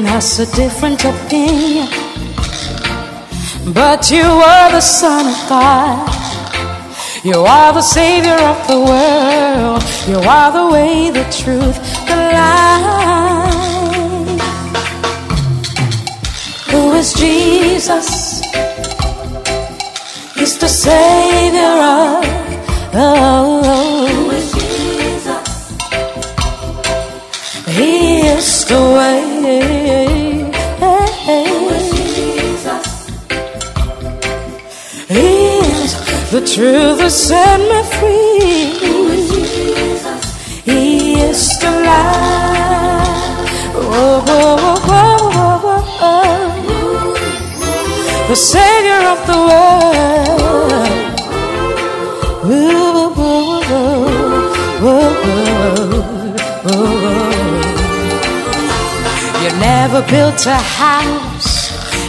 Everyone has a different opinion, but you are the Son of God. You are the Savior of the world. You are the way, the truth, the life. Who is Jesus? He's the Savior of is Jesus? He is the way. Truth that set me free. He is the light. Oh, oh, oh, oh, oh, oh the Savior of the world. Whoa, whoa, whoa, whoa, whoa. You never built a house,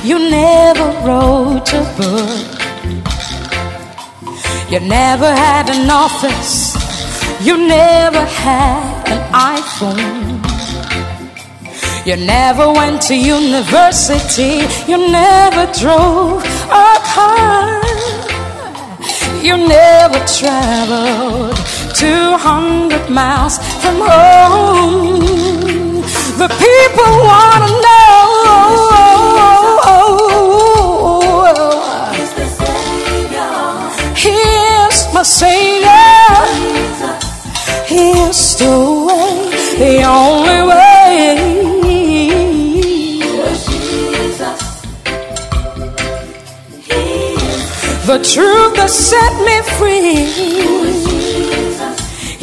you never wrote a book, you never had an office, you never had an iPhone. You never went to university. You never drove a car. You never traveled 200 miles from home. The people want to know. The truth that set me free.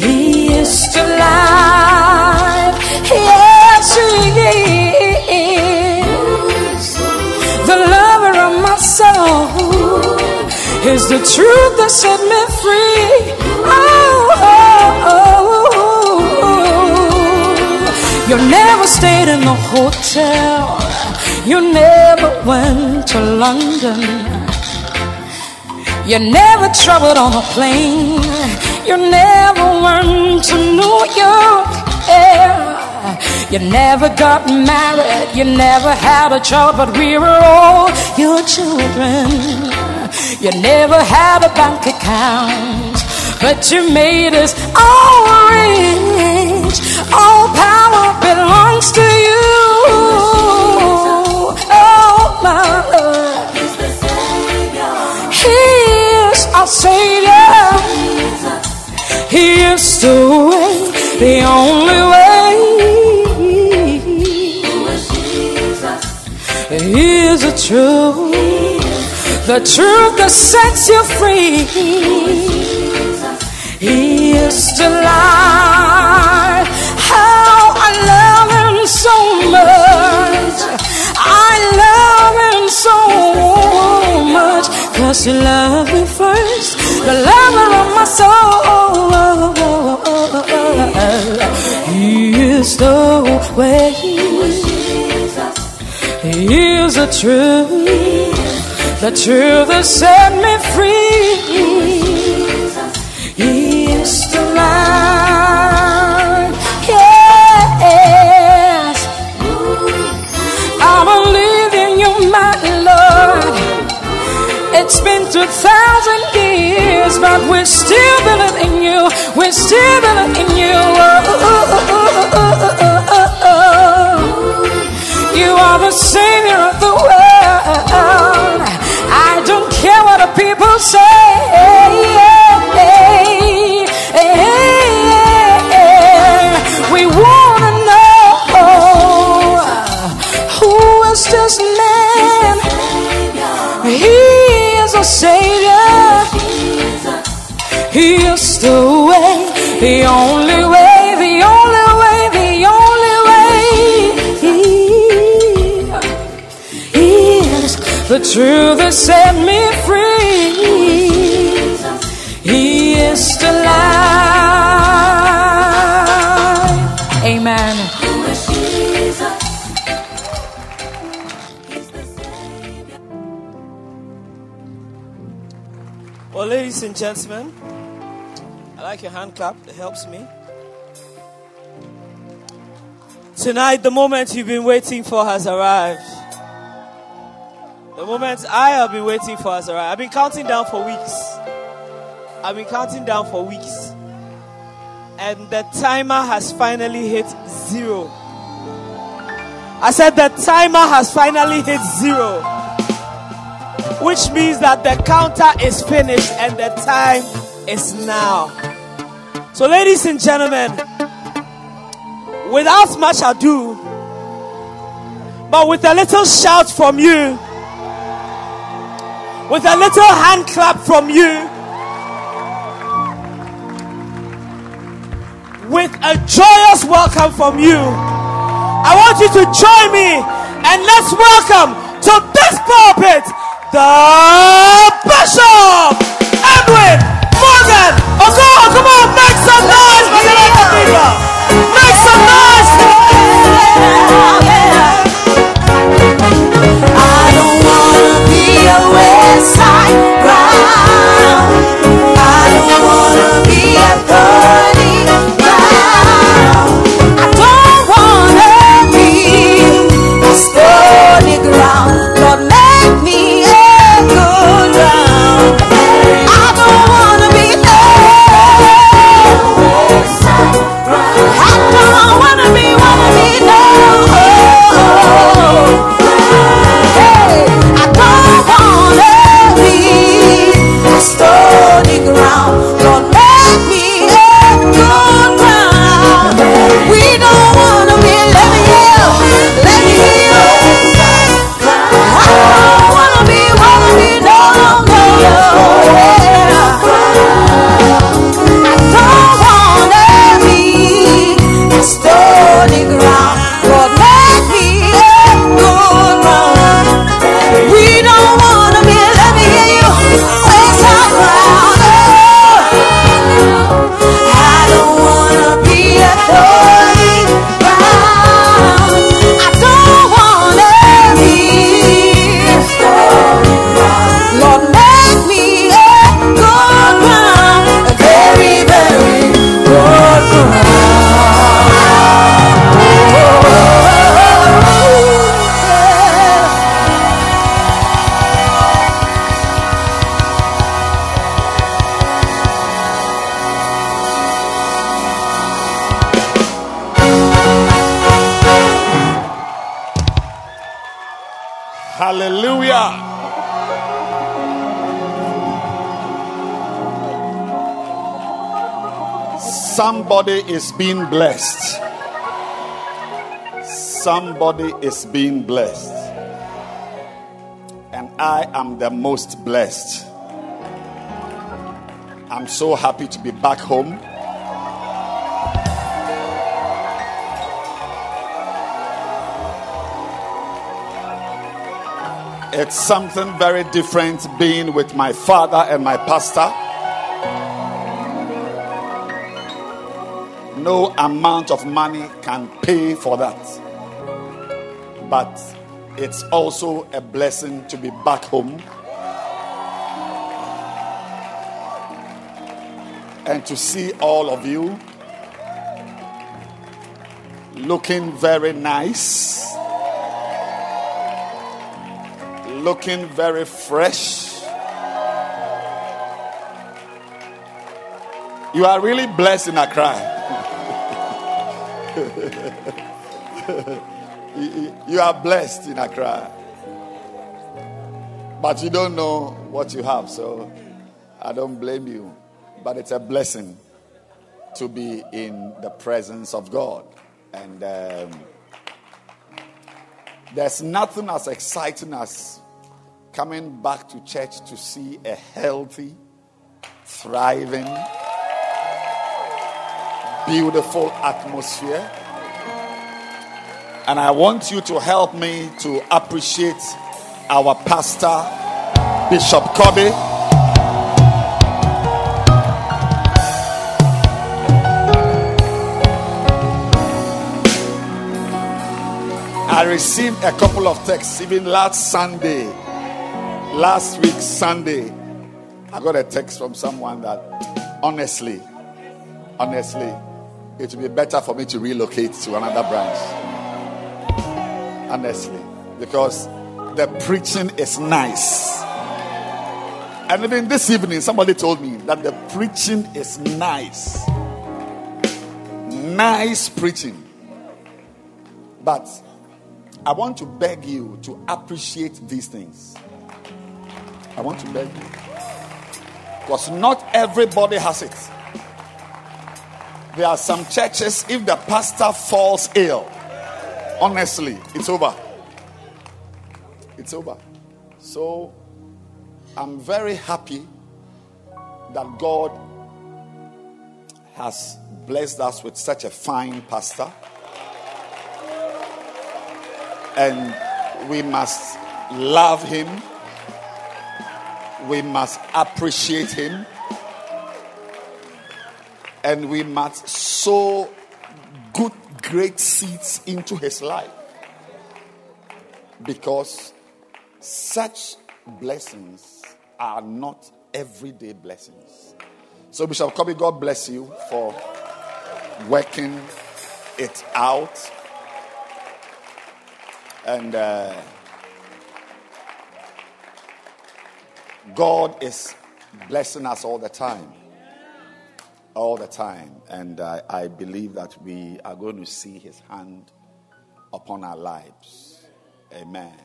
He is the life. Yes, He is. The lover of my soul is the truth that set me free. Oh, oh, oh, oh. You never stayed in a hotel. You never went to London. You never traveled on a plane. You never went to New York. Yeah. You never got married. You never had a job, but we were all your children. You never had a bank account, but you made us all rich. All power belongs to you. The truth that sets you free. He is the light. How I love Him so much. I love Him so much. Cause He loved me first, the lover of my soul. He is the way. He is the truth. The truth that set me free. He is the light. Yes. I believe in you, my Lord. It's been two thousand years, but we're still believing in you. We're still believing in you. You are the Savior of the world. I don't care what the people say. We want to know who is this man? He is a Savior. He is the way, the only way, the only way, the only way. He is the truth that set me free. Ladies and gentlemen, I like your hand clap, it helps me. Tonight, the moment you've been waiting for has arrived. The moment I have been waiting for has arrived. I've been counting down for weeks. I've been counting down for weeks. And the timer has finally hit zero. I said the timer has finally hit zero which means that the counter is finished and the time is now. So, ladies and gentlemen, without much ado, but with a little shout from you, with a little hand clap from you, with a joyous welcome from you, I want you to join me and let's welcome to this pulpit the Bishop Edwin Morgan. Oh, on, come on, make some noise. Make some noise. Somebody is being blessed. Somebody is being blessed. And I am the most blessed. I'm so happy to be back home. It's something very different being with my father and my pastor. No amount of money can pay for that. But it's also a blessing to be back home and to see all of you looking very nice, looking very fresh. You are really blessed in Accra. you are blessed in Accra. But you don't know what you have, so I don't blame you. But it's a blessing to be in the presence of God. And um, there's nothing as exciting as coming back to church to see a healthy, thriving, beautiful atmosphere. And I want you to help me to appreciate our pastor, Bishop Kobe. I received a couple of texts even last Sunday, last week, Sunday. I got a text from someone that honestly, honestly, it would be better for me to relocate to another branch. Honestly, because the preaching is nice. And even this evening, somebody told me that the preaching is nice. Nice preaching. But I want to beg you to appreciate these things. I want to beg you. Because not everybody has it. There are some churches, if the pastor falls ill, honestly, it's over. It's over. So I'm very happy that God has blessed us with such a fine pastor. And we must love him. We must appreciate him. And we must sow good, great seeds into his life. Because such blessings are not everyday blessings. So, Bishop Kobe, God bless you for working it out. And uh, God is blessing us all the time. All the time. And uh, I believe that we are going to see his hand upon our lives. Amen.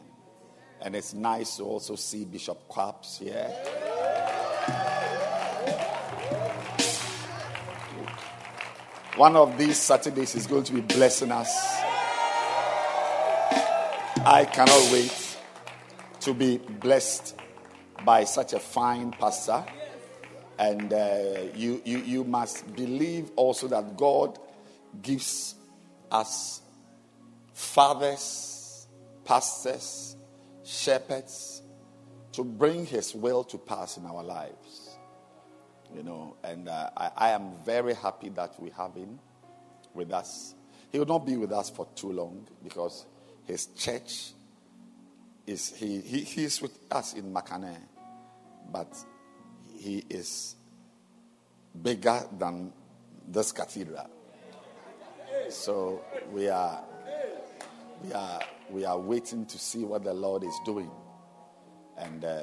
And it's nice to also see Bishop Quaps here. One of these Saturdays is going to be blessing us. I cannot wait to be blessed by such a fine pastor. And uh, you, you, you must believe also that God gives us fathers, pastors, shepherds to bring his will to pass in our lives. You know, and uh, I, I am very happy that we have him with us. He will not be with us for too long because his church is he, he he's with us in Makane, but he is bigger than this cathedral. So we are we are we are waiting to see what the Lord is doing, and uh,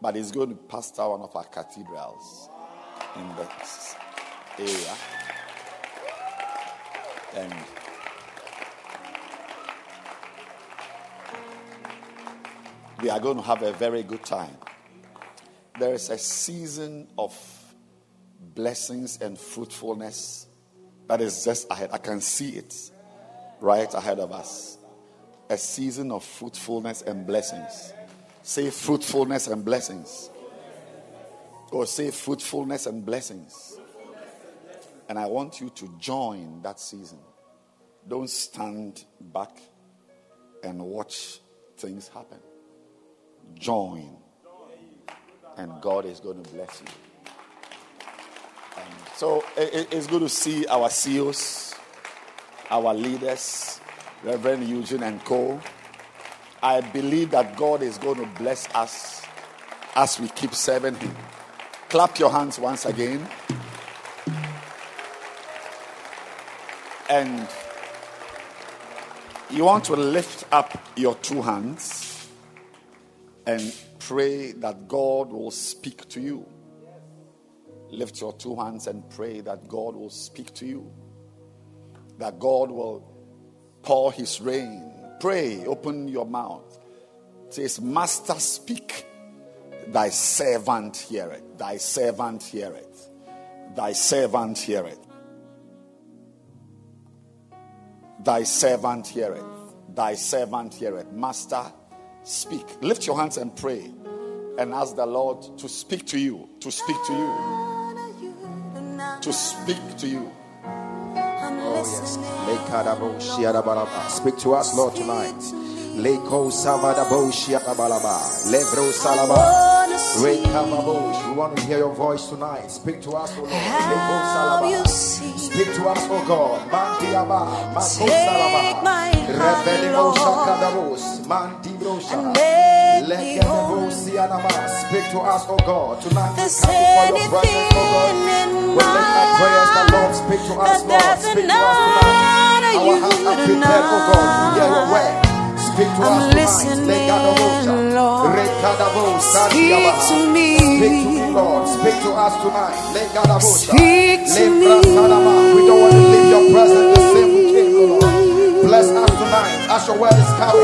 but he's going to pastor one of our cathedrals in this area, and we are going to have a very good time. There is a season of blessings and fruitfulness that is just ahead. I can see it right ahead of us. A season of fruitfulness and blessings. Say fruitfulness and blessings. Or say fruitfulness and blessings. And I want you to join that season. Don't stand back and watch things happen. Join. And God is going to bless you. So it- it- it's good to see our CEOs, our leaders, Reverend Eugene and Co. I believe that God is going to bless us as we keep serving Him. Clap your hands once again. And you want to lift up your two hands and pray that God will speak to you. Lift your two hands and pray that God will speak to you. That God will pour his rain. Pray, open your mouth. It says, Master, speak. Thy servant heareth. Thy servant heareth. Thy servant heareth. Thy servant heareth. Thy servant heareth. Master, speak. Lift your hands and pray and ask the Lord to speak to you. To speak to you. To speak to you. Oh, Lekadabo shiadabalaba. Speak to us, Lord, tonight. Leko savadabo shiadabalaba. Levro salaba. We want to hear your voice tonight. Speak to us, O Lord. Speak to us, O God. Mandiaba. Mako Take my salaba. Lord, shakadabos. Mandibrosa. and make me Lekedebo whole. sianama. Speak to us, O God. Tonight we There's come before your presence, anything O God. in We lift our prayers, the my Lord. Speak to us, that Lord. doesn't Speak to us tonight. honor Our you hearts are prepared, God, hear your word. Speak to I'm us listening, Legadabosha. Lord. Speak to me. Speak to me, Lord. Speak to us tonight. Speak to me. We don't want to leave your presence the same we came, oh Lord. Bless us tonight as your word is coming.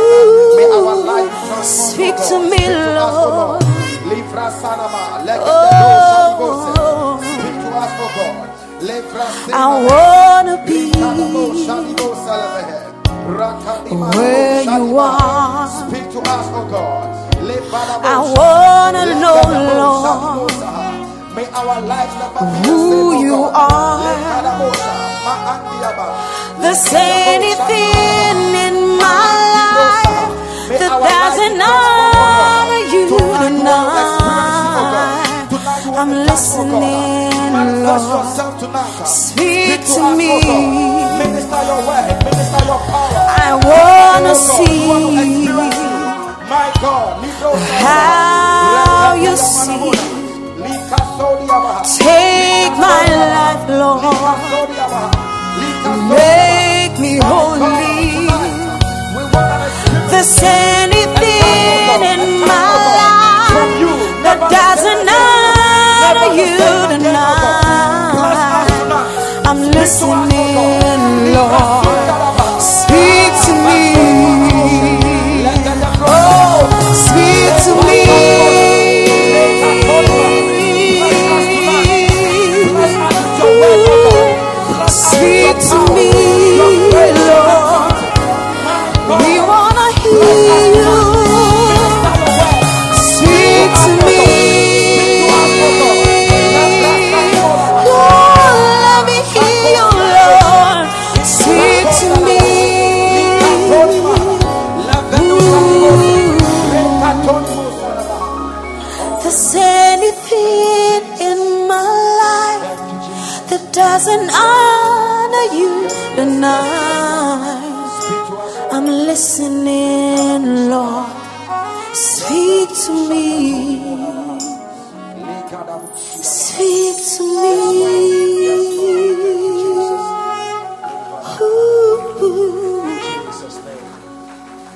May our life be transformed. Speak to me, Speak to us, Lord. Livra Sanama. Speak to us, oh God. I wanna be where you are. Speak to us, oh God. I wanna know, Lord, May our lives never who the same, you are. There's anything in my life that doesn't honor you tonight. I'm listening, Lord. Speak to me. Minister your word, minister your power. I wanna Oh God, we want to see. My God, how you see. Take my life, Lord. Make me holy. There's anything in my life that doesn't honor you tonight. I'm listening, Lord. Speak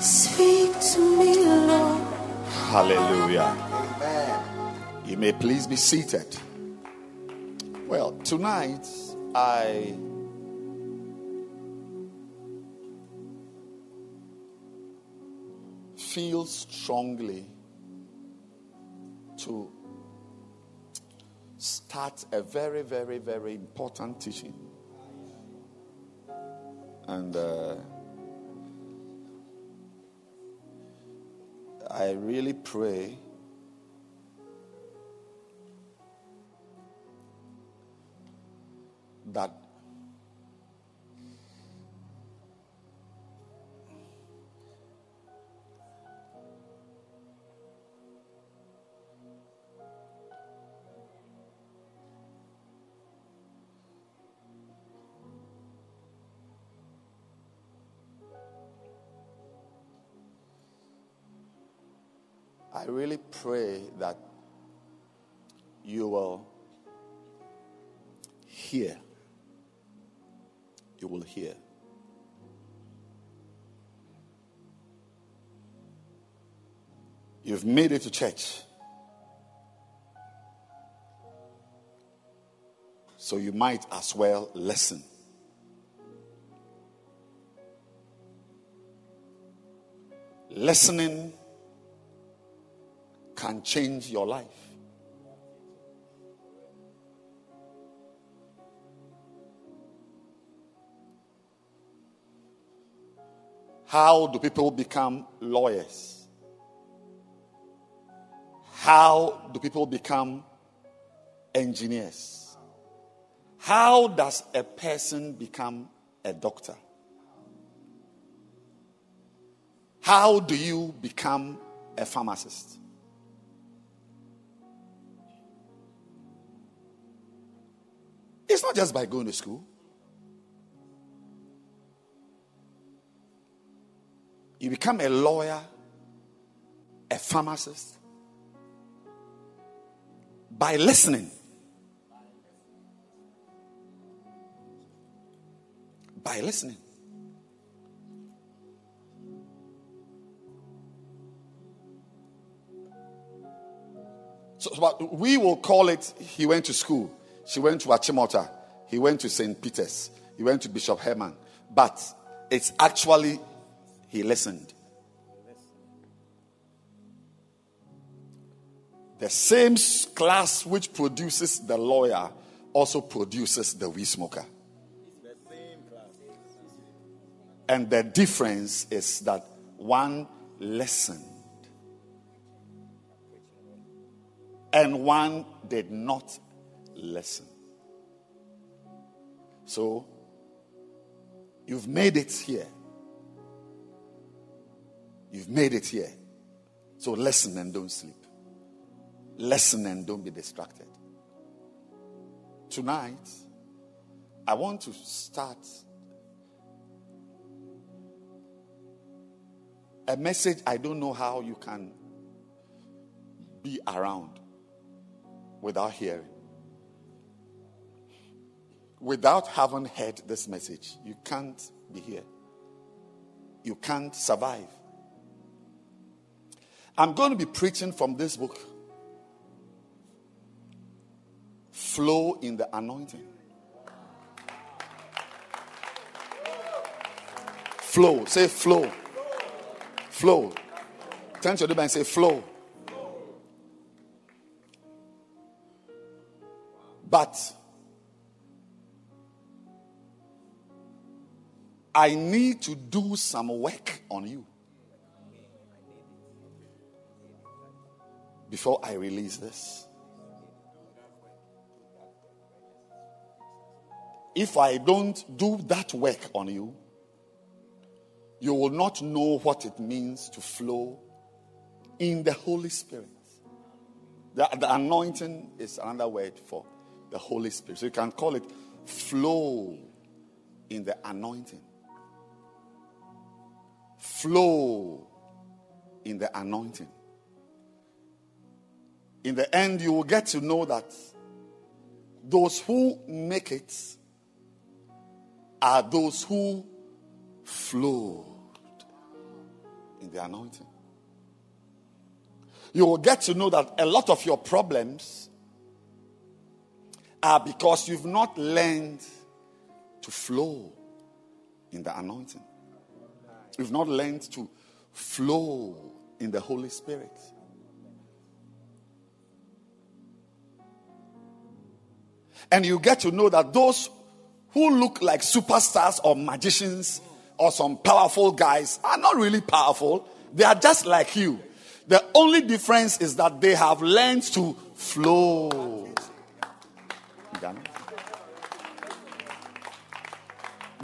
Speak to me, Lord. Hallelujah. You may please be seated. Well, tonight I feel strongly to start a very, very, very important teaching. And uh, I really pray that really pray that you will hear. You will hear. You've made it to church. So you might as well listen. Listening can change your life. How do people become lawyers? How do people become engineers? How does a person become a doctor? How do you become a pharmacist? It's not just by going to school. You become a lawyer, a pharmacist, by listening. By listening. So, but we will call it he went to school. She went to Achimota. He went to St. Peter's. He went to Bishop Herman. But it's actually he listened. The same class which produces the lawyer also produces the weed smoker. And the difference is that one listened and one did not listen. So, you've made it here. You've made it here. So, listen and don't sleep. Listen and don't be distracted. Tonight, I want to start a message I don't know how you can be around without hearing. Without having heard this message, you can't be here. You can't survive. I'm going to be preaching from this book Flow in the Anointing. Flow. Say flow. Flow. Turn to your neighbor and say flow. But I need to do some work on you before I release this. If I don't do that work on you, you will not know what it means to flow in the Holy Spirit. The, the anointing is another word for the Holy Spirit. So you can call it flow in the anointing. Flow in the anointing. In the end, you will get to know that those who make it are those who flowed in the anointing. You will get to know that a lot of your problems are because you've not learned to flow in the anointing. You've not learned to flow in the Holy Spirit. And you get to know that those who look like superstars or magicians or some powerful guys are not really powerful. They are just like you. The only difference is that they have learned to flow.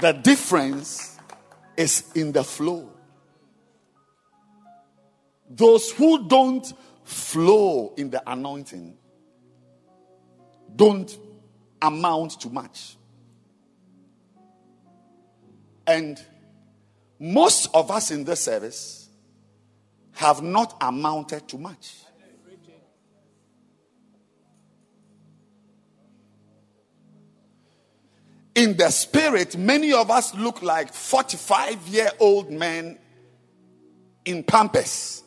The difference is in the flow. Those who don't flow in the anointing don't amount to much. And most of us in this service have not amounted to much. In the spirit, many of us look like 45 year old men in Pampers.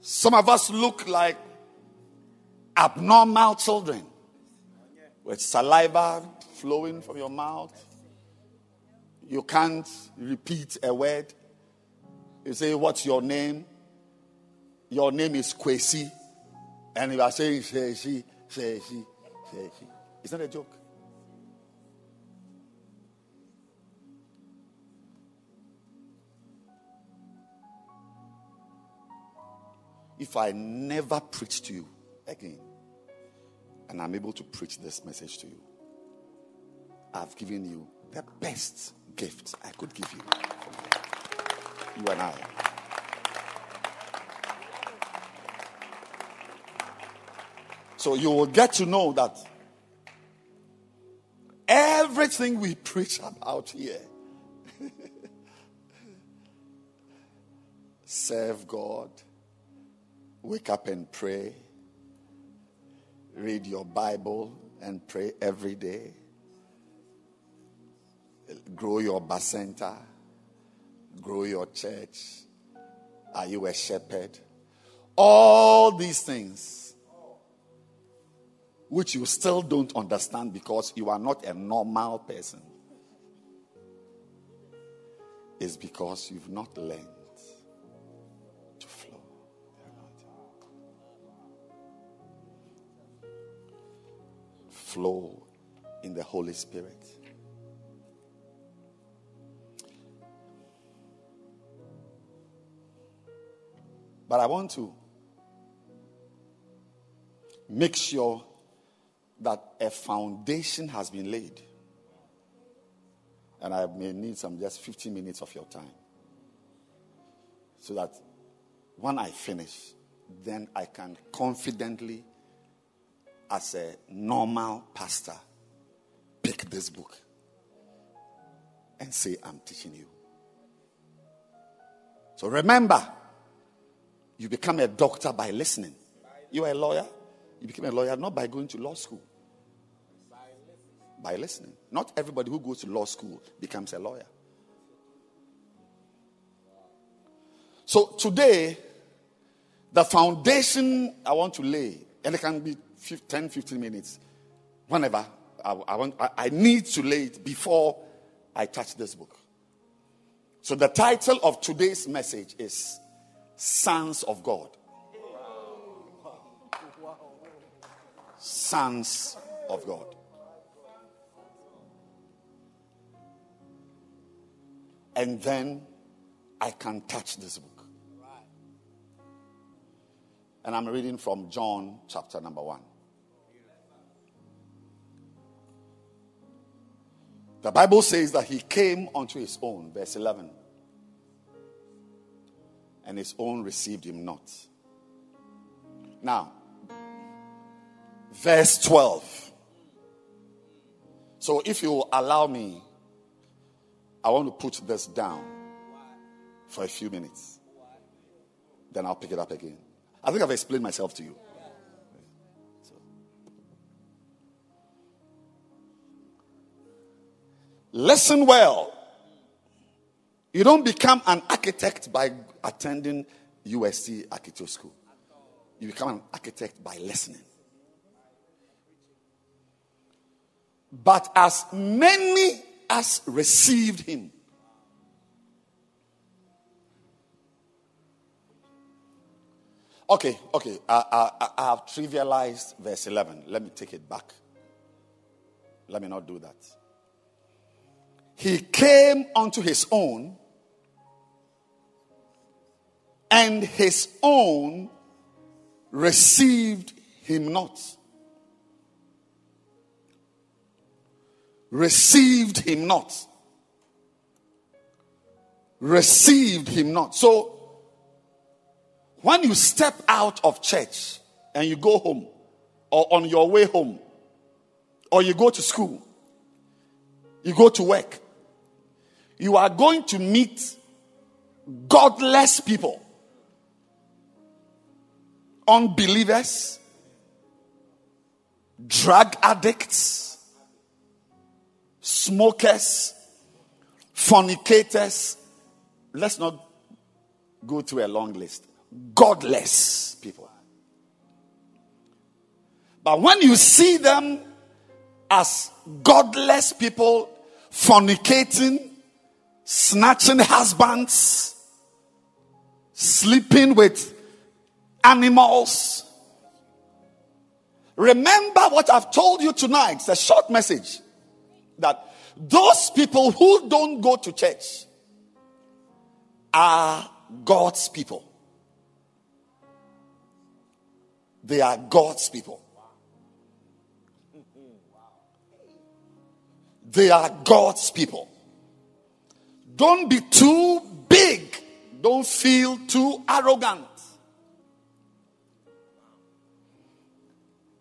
Some of us look like abnormal children with saliva flowing from your mouth. You can't repeat a word. You say, What's your name? Your name is Kwesi. And you are saying, Say she, say she, say she. It's not a joke. If I never preach to you again, and I'm able to preach this message to you, I've given you the best gift I could give you. You and I. So you will get to know that everything we preach about here serve God, wake up and pray, read your Bible and pray every day, grow your bacenta, grow your church. Are you a shepherd? All these things, which you still don't understand because you are not a normal person, is because you've not learned to flow. Flow in the Holy Spirit. But I want to make sure that a foundation has been laid. And I may need some just 15 minutes of your time. So that when I finish, then I can confidently, as a normal pastor, pick this book and say, I'm teaching you. So remember, you become a doctor by listening. You are a lawyer, you become a lawyer not by going to law school, by listening. Not everybody who goes to law school becomes a lawyer. So today, the foundation I want to lay, and it can be 10, 15 minutes, whenever I, I want, I, I need to lay it before I touch this book. So the title of today's message is Sons of God. Sons of God. And then I can touch this book. And I'm reading from John chapter number one. The Bible says that he came unto his own, verse 11, and his own received him not. Now, verse 12. So, if you allow me, I want to put this down for a few minutes. Then I'll pick it up again. I think I've explained myself to you. Listen well. You don't become an architect by attending USC architecture school. You become an architect by listening. But as many as received him, Okay, okay. I, I, I have trivialized verse 11. Let me take it back. Let me not do that. He came unto his own, and his own received him not. Received him not. Received him not. So, when you step out of church and you go home, or on your way home, or you go to school, You go to work. You are going to meet godless people, unbelievers, drug addicts, smokers, fornicators. Let's not go through a long list. Godless people. But when you see them as godless people fornicating, snatching husbands, sleeping with animals. Remember what I've told you tonight. It's a short message that those people who don't go to church are God's people. They are God's people. They are God's people. Don't be too big. Don't feel too arrogant.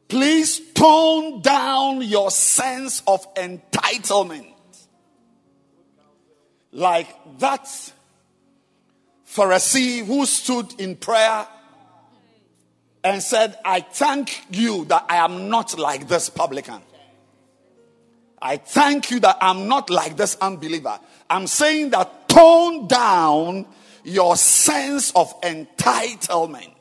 Please tone down your sense of entitlement. Like that Pharisee who stood in prayer and said, I thank you that I am not like this publican. I thank you that I'm not like this unbeliever. I'm saying that tone down your sense of entitlement.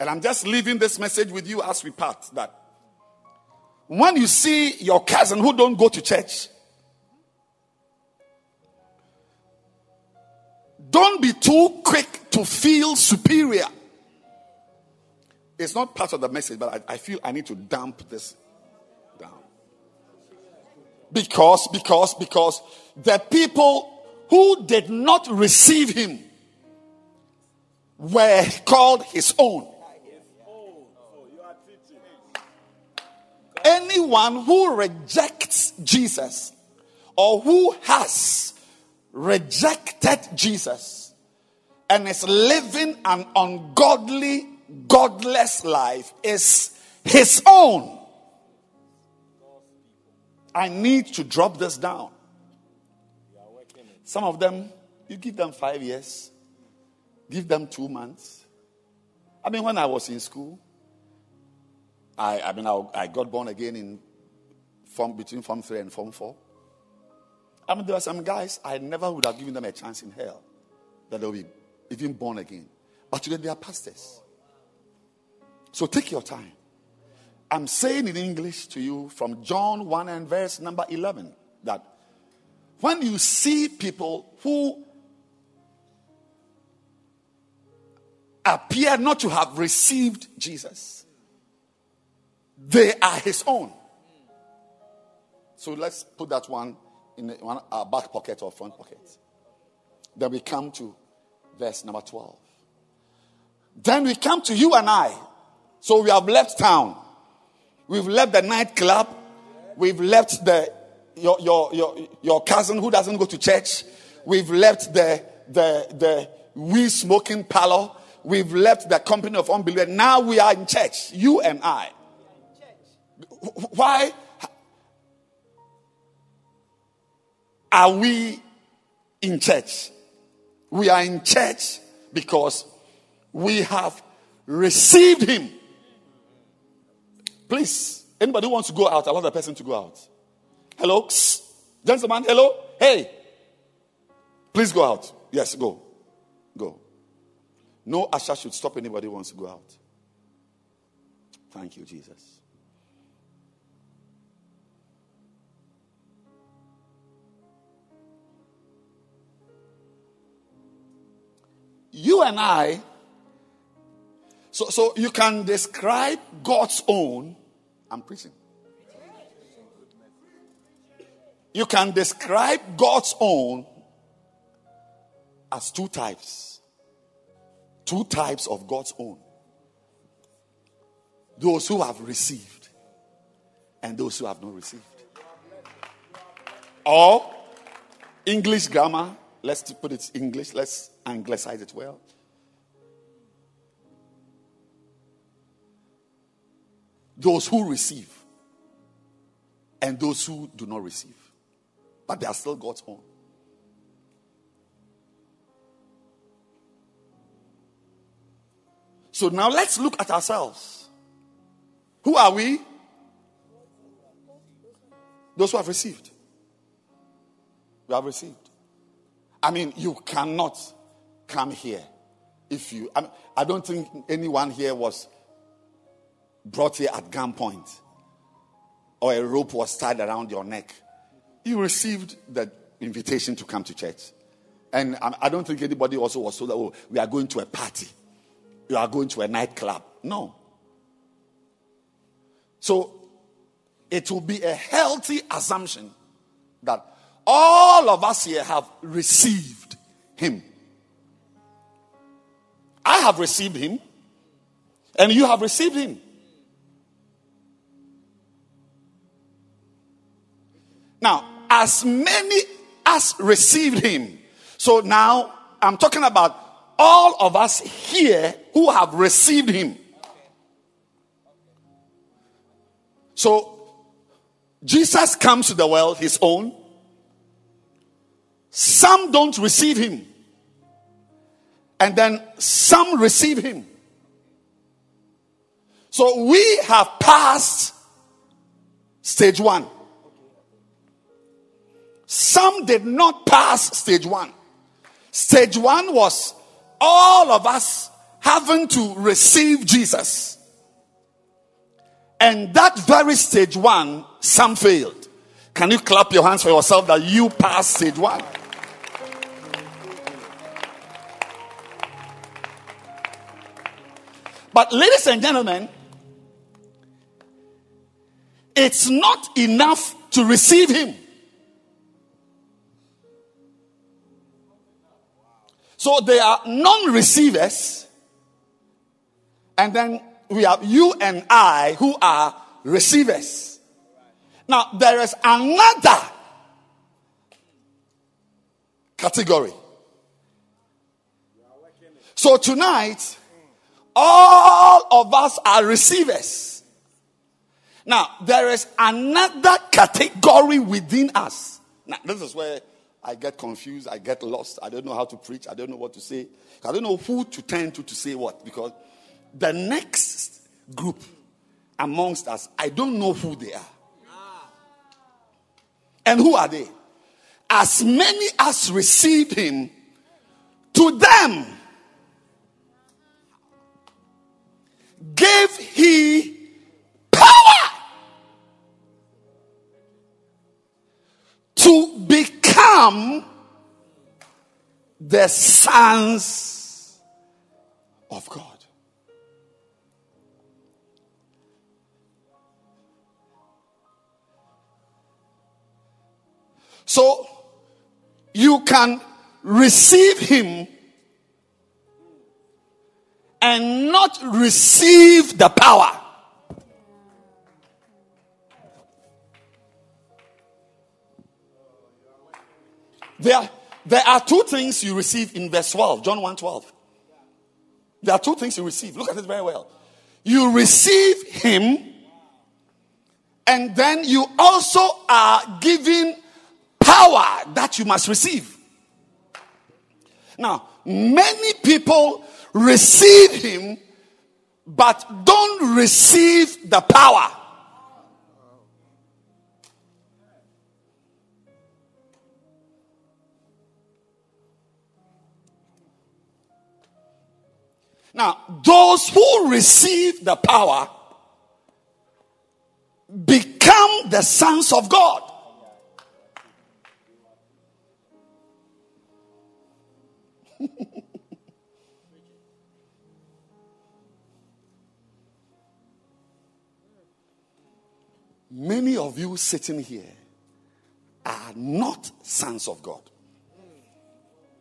And I'm just leaving this message with you as we part that when you see your cousin who don't go to church, don't be too quick to feel superior. It's not part of the message, but I, I feel I need to dump this down. because, because, because the people who did not receive him were called his own. Anyone who rejects Jesus or who has rejected Jesus and is living an ungodly, godless life is his own. I need to drop this down. Some of them, you give them five years, give them two months. I mean, when I was in school, I, I mean, I, I got born again in form, between Form 3 and Form 4. I mean, there were some guys, I never would have given them a chance in hell that they'll be even born again. But today they are pastors. So take your time. I'm saying in English to you from John 1 and verse number 11 that when you see people who appear not to have received Jesus, they are his own. So let's put that one in our uh, back pocket or front pocket. Then we come to verse number 12. Then we come to you and I. So we have left town. We've left the nightclub. We've left the your, your, your, your cousin who doesn't go to church. We've left the, the, the weed smoking parlor. We've left the company of unbelievers. Now we are in church, you and I. Why are we in church? We are in church because we have received Him. Please, anybody wants to go out, allow the person to go out. Hello? Gentlemen, hello? Hey. Please go out. Yes, go. Go. No usher should stop anybody wants to go out. Thank you, Jesus. You and I so, so you can describe God's own. I'm preaching. You can describe God's own as two types. Two types of God's own. Those who have received and those who have not received. Or English grammar, let's put it in English, let's anglicize it well. those who receive and those who do not receive. But they are still God's own. So now let's look at ourselves. Who are we? Those who have received. We have received. I mean, you cannot come here if you. I, mean, I don't think anyone here was brought here at gunpoint or a rope was tied around your neck. You received the invitation to come to church. And I, don't think anybody also was told that, oh, we are going to a party. You are going to a nightclub. No. So it will be a healthy assumption that all of us here have received him. I have received him, and you have received him. Now, as many as received him, so now I'm talking about all of us here who have received him. So Jesus comes to the world, his own. Some don't receive him. And then some receive him. So we have passed stage one. Some did not pass stage one. Stage one was all of us having to receive Jesus. And that very stage one, some failed. Can you clap your hands for yourself that you passed stage one? But, ladies and gentlemen, it's not enough to receive Him. So, there are non receivers, and then we have you and I who are receivers. Now, there is another category. So tonight, all of us are receivers. Now, there is another category within us. Now, this is where I get confused, I get lost, I don't know how to preach, I don't know what to say. I don't know who to turn to to say what because the next group amongst us, I don't know who they are. And who are they? As many as received him, to them gave he power to become the sons of God. So you can receive him and not receive the power. There, there are two things you receive in verse 12, John 1 12. There are two things you receive. Look at it very well. You receive him, and then you also are given power that you must receive. Now, many people receive him, but don't receive the power. Now, those who receive the power become the sons of God. Many of you sitting here are not sons of God.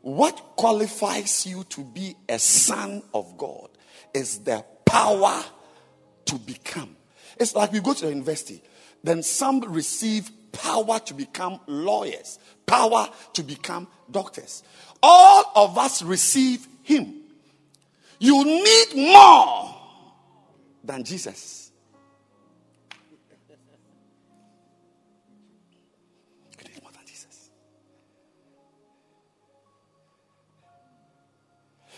What qualifies you to be a son of God is the power to become. It's like we go to the university, then some receive power to become lawyers, power to become doctors. All of us receive Him. You need more than Jesus.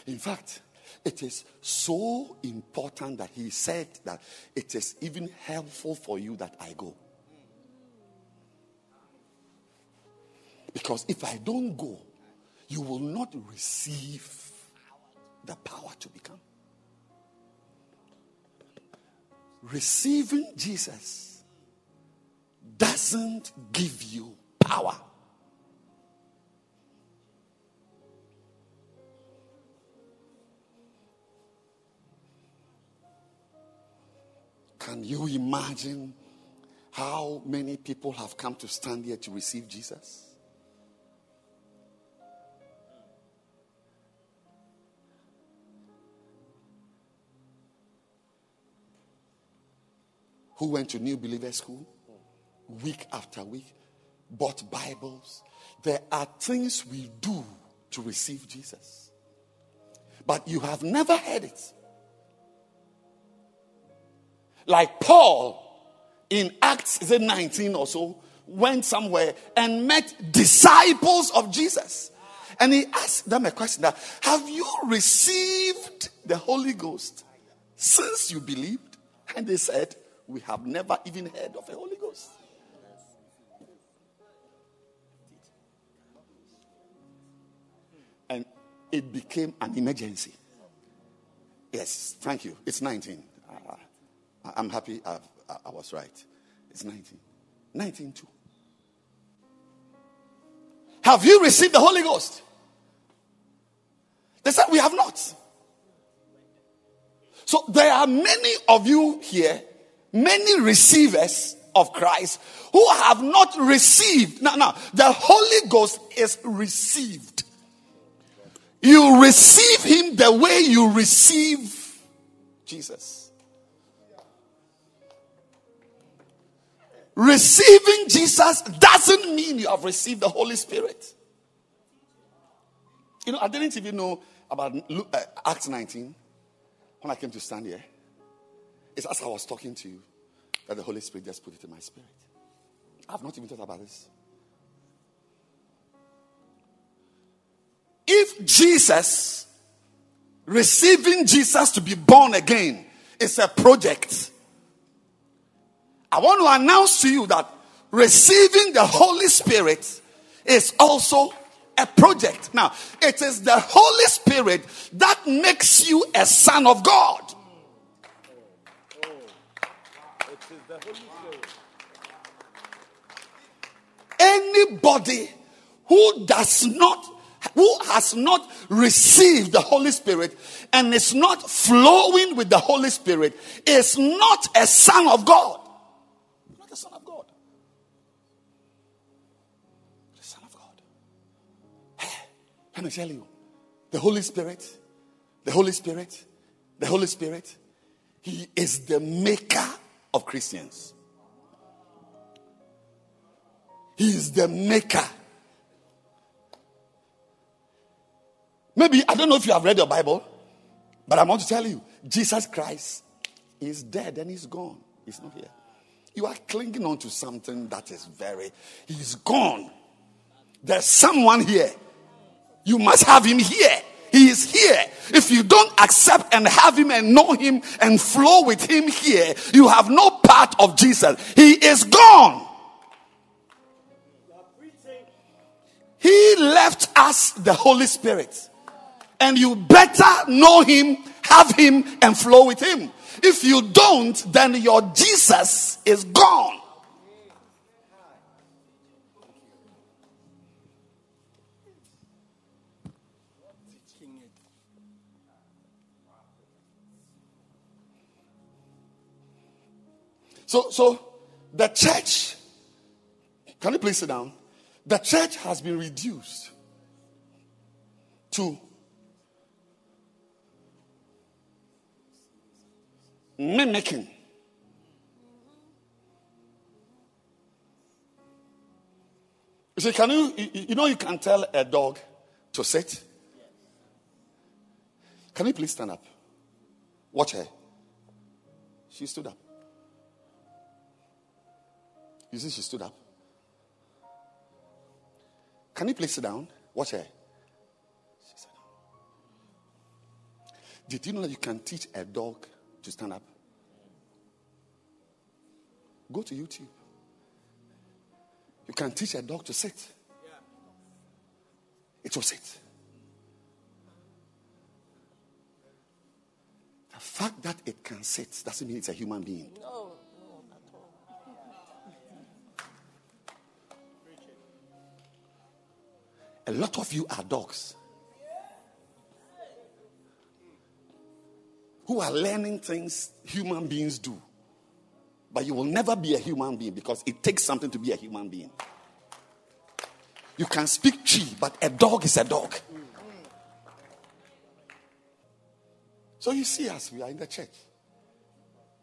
In fact, it is so important that he said that it is even helpful for you that I go. Because if I don't go, you will not receive the power to become. Receiving Jesus doesn't give you power. Can you imagine how many people have come to stand here to receive Jesus? Who went to New Believer School week after week, bought Bibles. There are things we do to receive Jesus, but you have never heard it. Like Paul in Acts is it 19 or so went somewhere and met disciples of Jesus. And he asked them a question that have you received the Holy Ghost since you believed? And they said, We have never even heard of a Holy Ghost. And it became an emergency. Yes, thank you. It's 19. I'm happy I've, i was right. It's 19. 19 too. Have you received the Holy Ghost? They said, We have not. So there are many of you here, many receivers of Christ who have not received. Now, now, the Holy Ghost is received. You receive Him the way you receive Jesus. Receiving Jesus doesn't mean you have received the Holy Spirit. You know, I didn't even know about uh, Acts 19 when I came to stand here. It's as I was talking to you that the Holy Spirit just put it in my spirit. I've not even thought about this. If Jesus, receiving Jesus to be born again, is a project, I want to announce to you that receiving the Holy Spirit is also a project. Now, it is the Holy Spirit that makes you a son of God. Anybody who does not, who has not received the Holy Spirit and is not flowing with the Holy Spirit is not a son of God. Can I tell you? The Holy Spirit, the Holy Spirit, the Holy Spirit, He is the maker of Christians. He is the maker. Maybe, I don't know if you have read your Bible, but I want to tell you Jesus Christ is dead and he's gone. He's not here. You are clinging on to something that is very, he's gone. There's someone here you must have him here. He is here. If you don't accept and have him and know him and flow with him here, you have no part of Jesus. He is gone. He left us the Holy Spirit. And you better know him, have him, and flow with him. If you don't, then your Jesus is gone. So, so the church, can you please sit down? The church has been reduced to mimicking. You see, can you, you know, you can tell a dog to sit? Can you please stand up? Watch her. She stood up. You see, she stood up. Can you please sit down? Watch her. She sat down. Did you know that you can teach a dog to stand up? Go to YouTube. You can teach a dog to sit. It will sit. The fact that it can sit doesn't mean it's a human being. A lot of you are dogs who are learning things human beings do. But you will never be a human being because it takes something to be a human being. You can speak tree, but a dog is a dog. So you see us, we are in the church.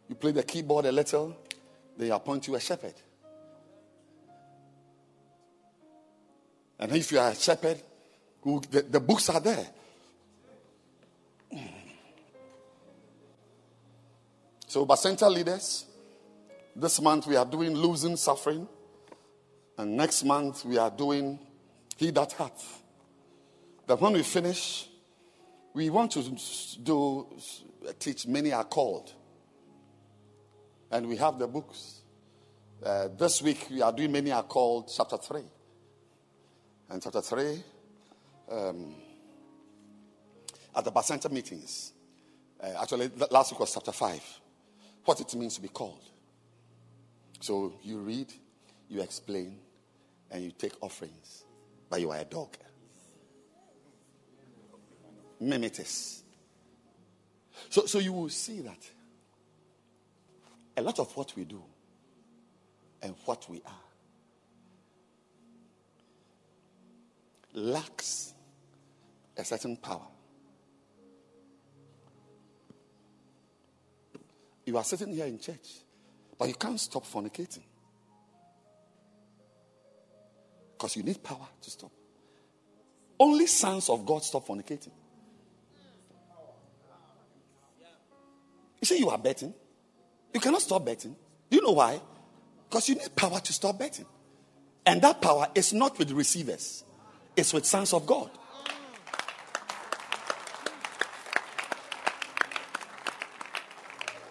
You play the keyboard a little, they appoint you a shepherd. And if you are a shepherd, the, the books are there. So, by Bacenta leaders, this month we are doing losing suffering. And next month we are doing He That Hath. That when we finish, we want to do teach many are called. And we have the books. Uh, this week we are doing many are called chapter 3. And chapter 3, um, at the Bacenta meetings, uh, actually, last week was chapter 5, what it means to be called. So you read, you explain, and you take offerings, but you are a dog. Mimetis. So, so you will see that a lot of what we do and what we are lacks a certain power. You are sitting here in church, but you can't stop fornicating. Because you need power to stop. Only sons of God stop fornicating. You say you are betting. You cannot stop betting. Do you know why? Because you need power to stop betting. And that power is not with receivers, it's with sons of God.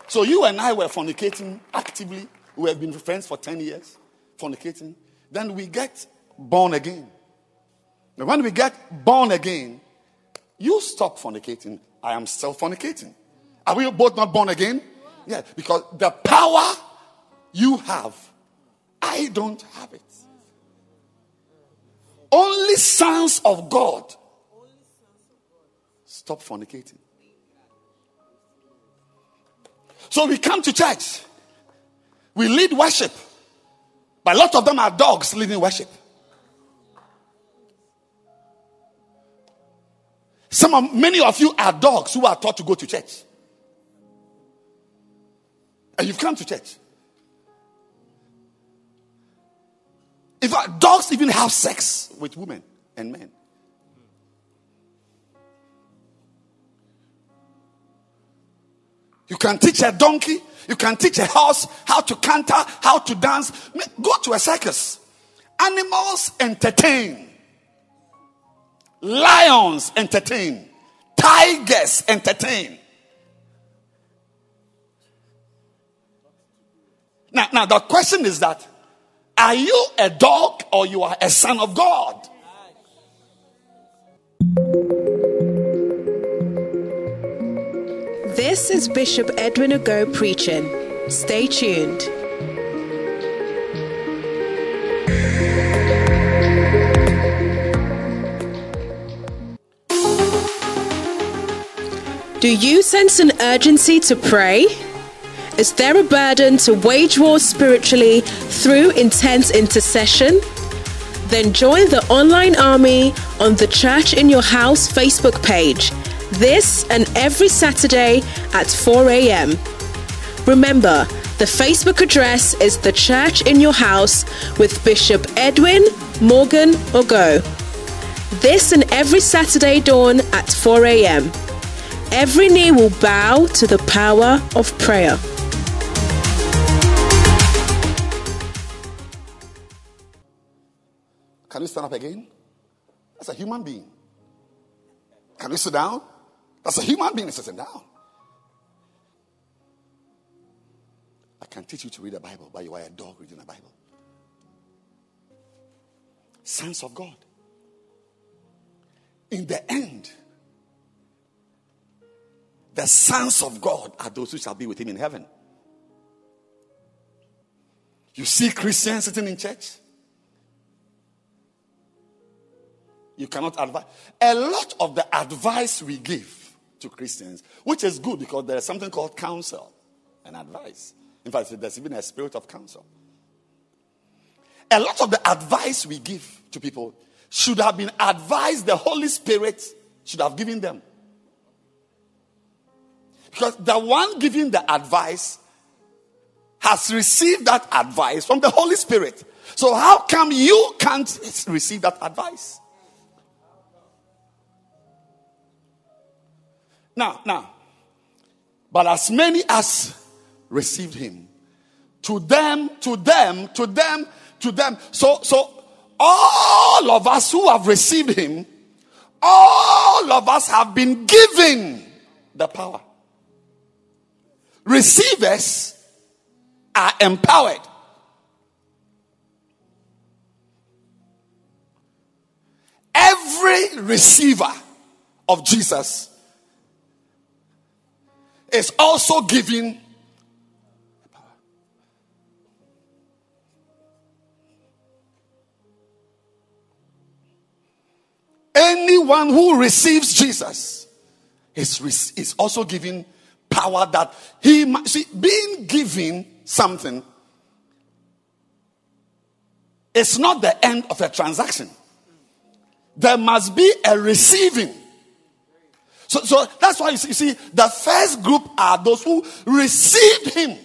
So you and I were fornicating actively. We have been friends for 10 years, fornicating. Then we get born again. And when we get born again, you stop fornicating. I am still fornicating. Are we both not born again? Yeah, because the power you have, I don't have it. Only sons of God stop fornicating. So we come to church, we lead worship, but a lot of them are dogs leading worship. Some of, many of you are dogs who are taught to go to church. And you've come to church. In fact, dogs even have sex with women and men. You can teach a donkey, you can teach a horse how to canter, how to dance. Go to a circus. Animals entertain, lions entertain, tigers entertain. Now, now the question is that are you a dog or you are a son of God? This is Bishop Edwin Ogo preaching. Stay tuned. Do you sense an urgency to pray? Is there a burden to wage war spiritually through intense intercession? Then join the online army on the Church in Your House Facebook page this and every Saturday at 4 a.m. Remember, the Facebook address is The Church in Your House with Bishop Edwin Morgan Ogo. This and every Saturday dawn at 4 a.m. Every knee will bow to the power of prayer. Can you stand up again? As a human being. Can you sit down? That's a human being sitting down. I can teach you to read the Bible, but you are a dog reading the Bible. Sons of God. In the end, the sons of God are those who shall be with him in heaven. You see Christians sitting in church. You cannot advise. A lot of the advice we give to Christians, which is good because there is something called counsel and advice. In fact, there's even a spirit of counsel. A lot of the advice we give to people should have been advised the Holy Spirit should have given them. Because the one giving the advice has received that advice from the Holy Spirit. So, how come you can't receive that advice? Now, now, but as many as received him, to them, to them, to them, to them. So, so all of us who have received him, all of us have been given the power. Receivers are empowered. Every receiver of Jesus is also given Anyone who receives Jesus is, is also given power that he see being given something is not the end of a transaction. There must be a receiving. So, so that's why you see, you see, the first group are those who received him.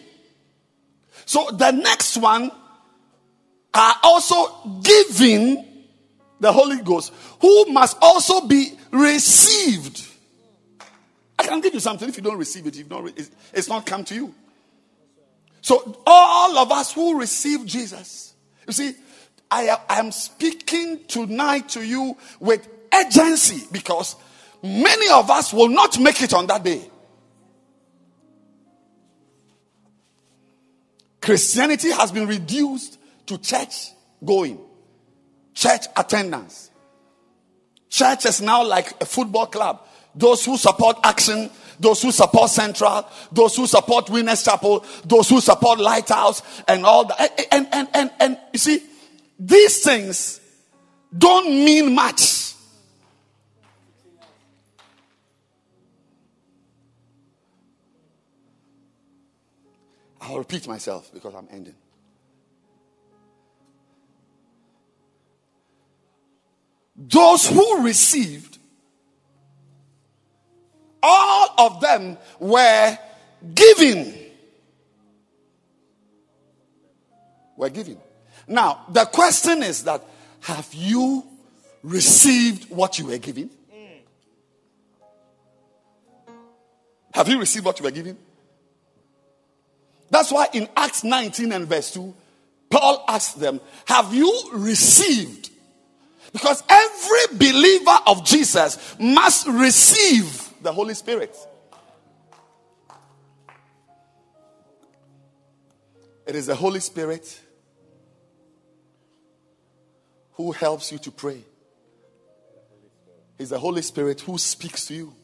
So the next one are also giving the Holy Ghost, who must also be received. I can give you something if you don't receive it, not, it's not come to you. So, all of us who receive Jesus, you see, I am speaking tonight to you with urgency because many of us will not make it on that day. Christianity has been reduced to church going, church attendance. Church is now like a football club. Those who support action, those who support Central, those who support Winners Chapel, those who support Lighthouse, and all that. And, and, and, and, you see, these things don't mean much. I'll repeat myself because I'm ending. Those who received all of them were given. Were given. Now, the question is that have you received what you were given? Mm. Have you received what you were given? That's why in Acts 19 and verse 2, Paul asked them, Have you received? Because every believer of Jesus must receive the Holy Spirit. It is the Holy Spirit who helps you to pray. It's the Holy Spirit who speaks to you.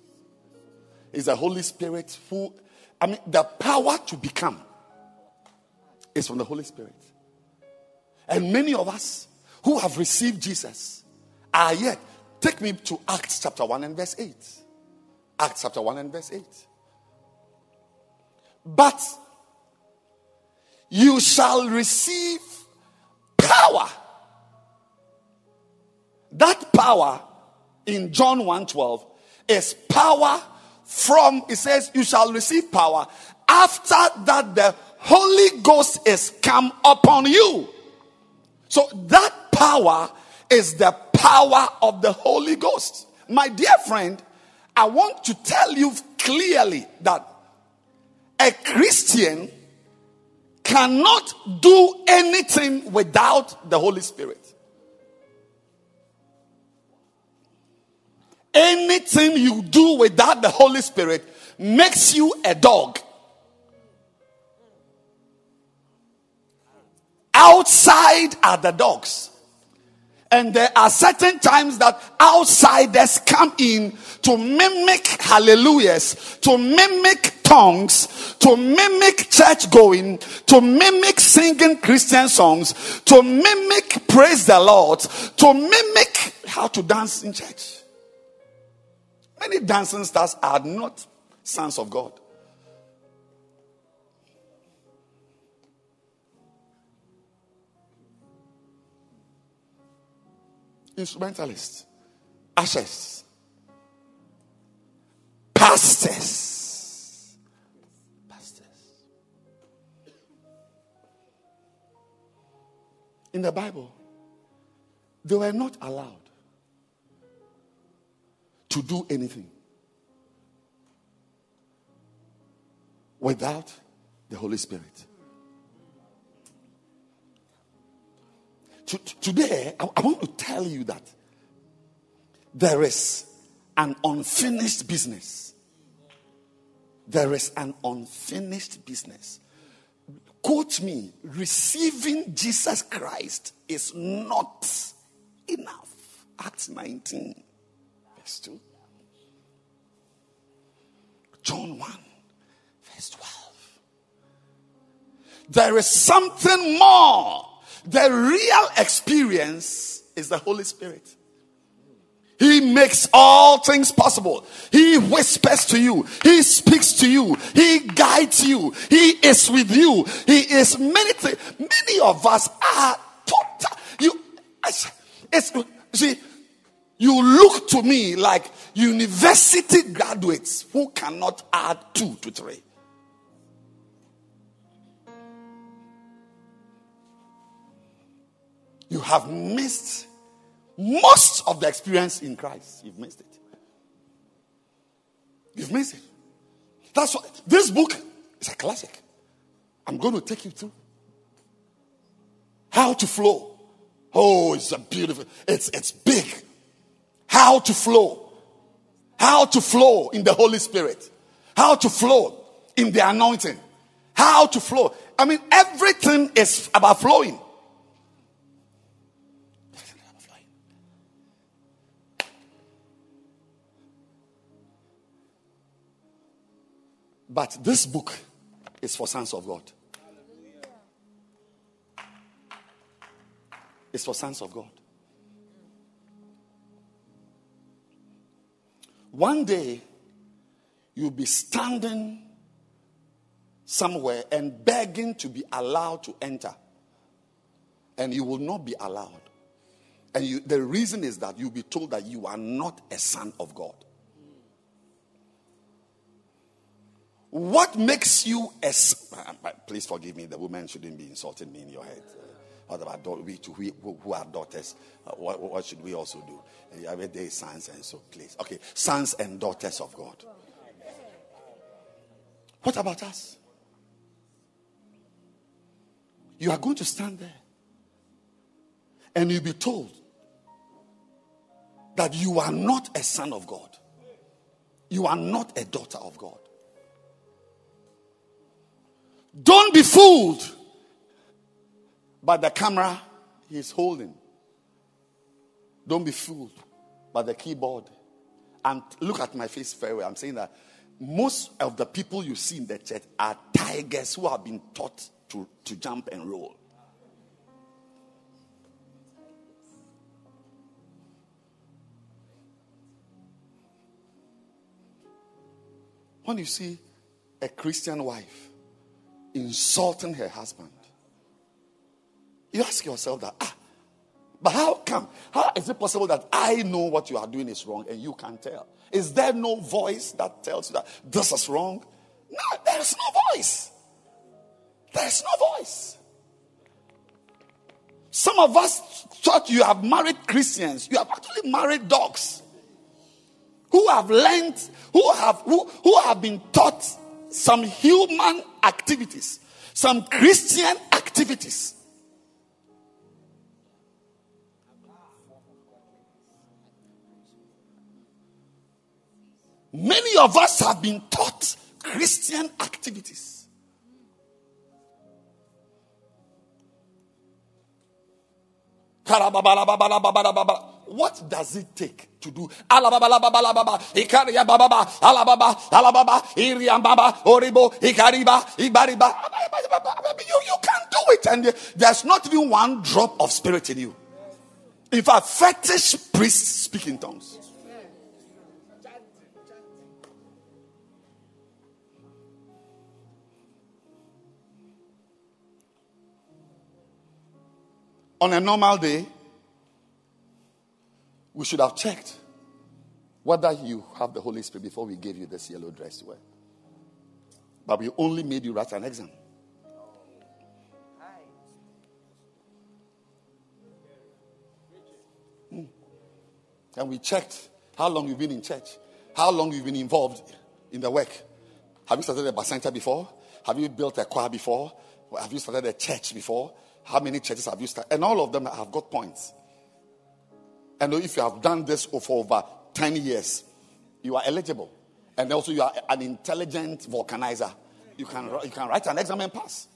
It's the Holy Spirit who, I mean, the power to become is from the Holy Spirit. And many of us who have received Jesus are yet. Take me to Acts chapter 1 and verse 8. Acts chapter 1 and verse 8. But you shall receive power. That power in John 1:12 is power from it says you shall receive power after that the Holy Ghost is come upon you. So that power is the power of the Holy Ghost. My dear friend, I want to tell you clearly that a Christian cannot do anything without the Holy Spirit. anything you do without the Holy Spirit makes you a dog. Outside are the dogs. And there are certain times that outsiders come in to mimic hallelujahs, to mimic tongues, to mimic church going, to mimic singing Christian songs, to mimic praise the Lord, to mimic how to dance in church. Many dancing stars are not sons of God. Instrumentalists, ushers, pastors, pastors. In the Bible, they were not allowed to do anything without the Holy Spirit. Today, I, I want to tell you that there is an unfinished business. There is an unfinished business. Quote me receiving Jesus Christ is not enough. Acts 19, verse 2. John 1, verse 12. There is something more the real experience is the Holy Spirit. He makes all things possible. He whispers to you. He speaks to you. He guides you. He is with you. He is many things. Many of us are total. You, it's, see, you look to me like university graduates who cannot add two to three. You have missed most of the experience in Christ. You've missed it. You've missed it. That's what this book is a classic. I'm going to take you through how to flow. Oh, it's a beautiful, it's it's big. How to flow. How to flow in the Holy Spirit. How to flow in the anointing. How to flow. I mean, everything is about flowing. But this book is for sons of God. It's for sons of God. One day, you'll be standing somewhere and begging to be allowed to enter. And you will not be allowed. And you, the reason is that you'll be told that you are not a son of God. What makes you a. Ah, please forgive me, the woman shouldn't be insulting me in your head. Uh, what about we, we who are daughters? Uh, what, what, should we also do? Uh, Every day, sons and so, please. Okay, sons and daughters of God. What about us? You are going to stand there and you'll be told that you are not a son of God, you are not a daughter of God. Don't be fooled by the camera he's holding. Don't be fooled by the keyboard. And look at my face very well. I'm saying that most of the people you see in the church are tigers who have been taught to, to jump and roll. When you see a Christian wife insulting her husband. You ask yourself that, ah, but how come? How is it possible that I know what you are doing is wrong and you can't tell? Is there no voice that tells you that this is wrong? No, there's no voice. There's no voice. Some of us thought you have married Christians. You have actually married dogs who have learned, who have who, who have been taught some human activities, some Christian activities. Many of us have been taught Christian activities. What does it take to do? Alababa, Ikaria Baba, Alababa, Alababa, Baba, Oribo, Ikariba, Ibariba. You, you can't do it, and there's not even one drop of spirit in you. In fact, fetish priests speak in tongues. On a normal day, we should have checked whether you have the Holy Spirit before we gave you this yellow dress to wear. But we only made you write an exam. Hmm. And we checked how long you've been in church, how long you've been involved in the work. Have you started a bacenta before? Have you built a choir before? Have you started a church before? How many churches have you started? And all of them have got points. And if you have done this for over 10 years, you are eligible. And also, you are an intelligent vulcanizer. You can, you can write an exam and pass.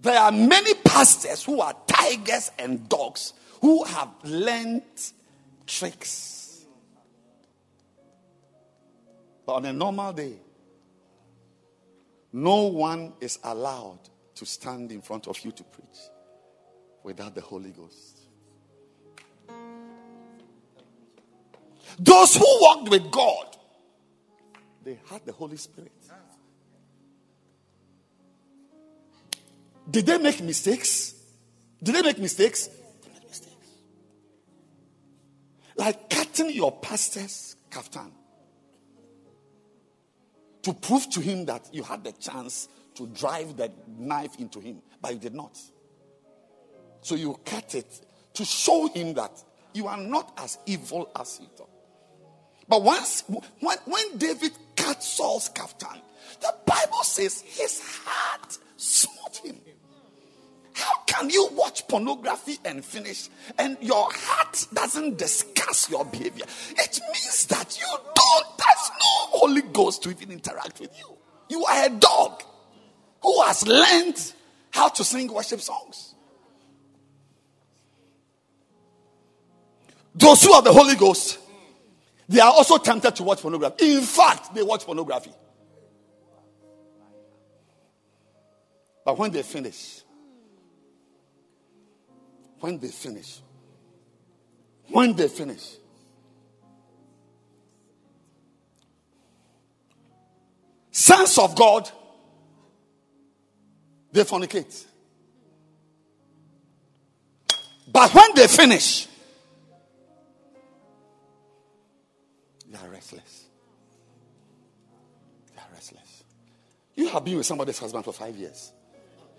There are many pastors who are tigers and dogs who have learned tricks. But on a normal day, no one is allowed to stand in front of you to preach without the Holy Ghost. Those who walked with God, they had the Holy Spirit. Did they make mistakes? Did they make mistakes? They made mistakes. Like cutting your pastor's kaftan to prove to him that you had the chance to drive the knife into him, but you did not. So you cut it to show him that you are not as evil as he thought. But once, when, when David cut Saul's kaftan, the Bible says his heart smote him. How can you watch pornography and finish and your heart doesn't discuss your behavior? It means that you don't, there's no Holy Ghost to even interact with you. You are a dog who has learned how to sing worship songs. Those who have the Holy Ghost, they are also tempted to watch pornography. In fact, they watch pornography. But when they finish, when they finish, when they finish, sons of God they fornicate. But when they finish, they are restless. They are restless. You have been with somebody's husband for five years.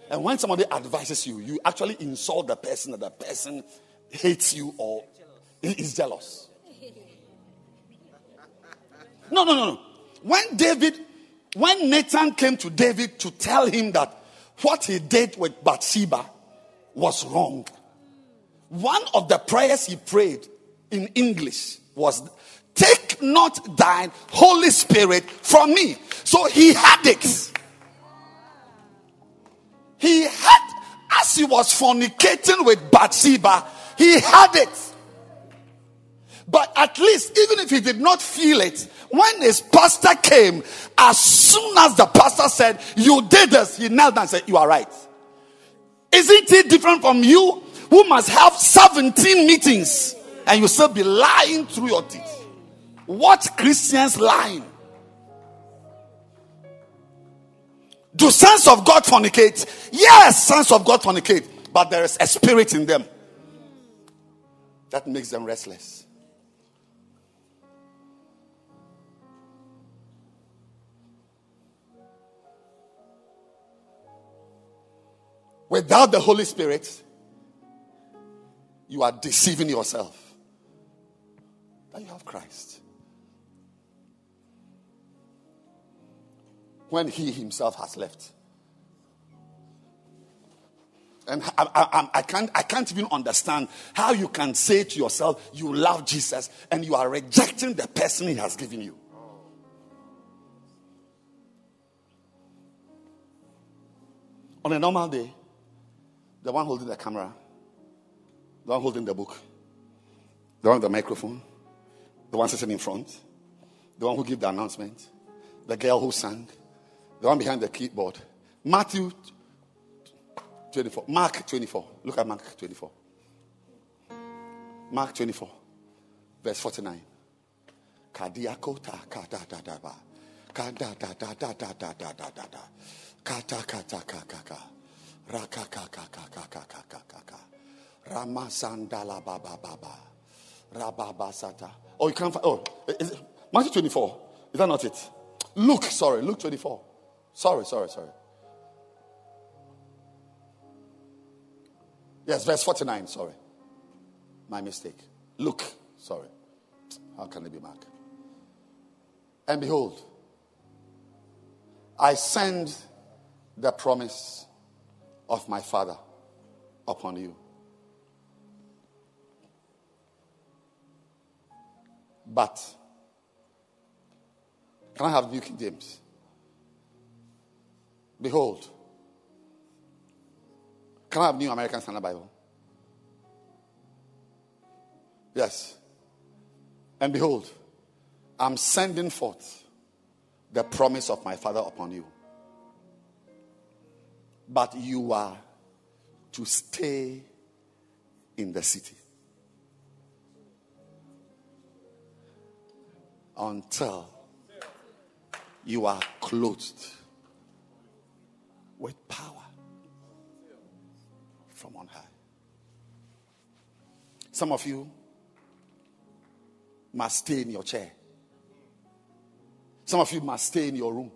And when somebody advises you, you actually insult the person that the person hates you or is jealous. No, no, no, no. When David, when Nathan came to David to tell him that what he did with Bathsheba was wrong. One of the prayers he prayed in English was, Take not thine Holy Spirit from me. So he had it. He had, as he was fornicating with Bathsheba, he had it. But at least, even if he did not feel it, when his pastor came, as soon as the pastor said, You did this, he knelt and said, You are right. Isn't it different from you who must have 17 meetings and you still be lying through your teeth? What Christians lying? Do sons of God fornicate? Yes, sons of God fornicate, but there is a spirit in them that makes them restless. Without the Holy Spirit, you are deceiving yourself. That you have Christ. When He Himself has left. And I, I, I, can't, I can't even understand how you can say to yourself, you love Jesus, and you are rejecting the person he has given you. On a normal day, the one holding the camera, the one holding the book, the one with the microphone, the one sitting in front, the one who gave the announcement, the girl who sang, the one behind the keyboard. Matthew 24. Mark 24. Look at Mark 24. Mark 24, verse 49. Kadiakota da da ba. Da da da da da da da da da. Kata kata kaka kaka kaka. Rama sandala baba baba. Rababa sata. Oh, you can't find. Oh, is it, Matthew 24. Is that not it? Luke, sorry, Luke 24. Sorry, sorry, sorry. Yes, verse 49, sorry. My mistake. Luke, sorry. How can it be Mark? And behold, I send the promise of my Father upon you. But, can I have New King James? Behold, can I have New American Standard Bible? Yes. And behold, I'm sending forth the promise of my Father upon you. But you are to stay in the city until you are clothed with power from on high. Some of you must stay in your chair. Some of you must stay in your room.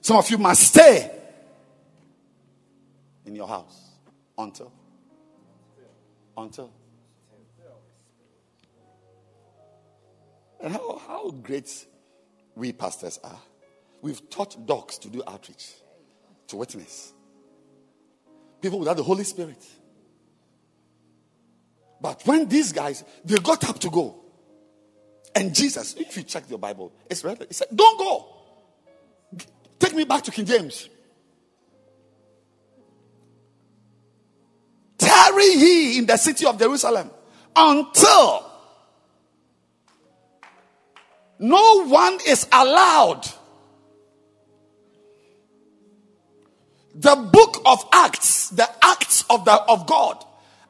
Some of you must stay in your house until until and how, how great we pastors are. We've taught dogs to do outreach, to witness people without the Holy Spirit. But when these guys, they got up to go, and Jesus, if you check your Bible, it's right. He said, Don't go. Take me back to King James. Tarry ye in the city of Jerusalem until no one is allowed. The book of Acts, the acts of the of God,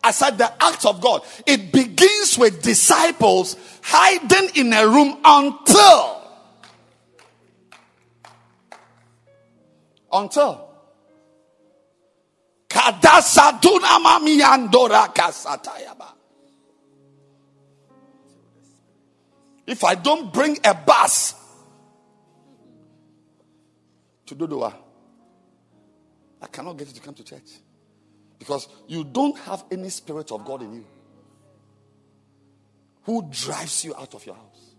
I said the acts of God, it begins with disciples hiding in a room until until if I don't bring a bus to Dodowa, I cannot get you to come to church. Because you don't have any spirit of God in you. Who drives you out of your house?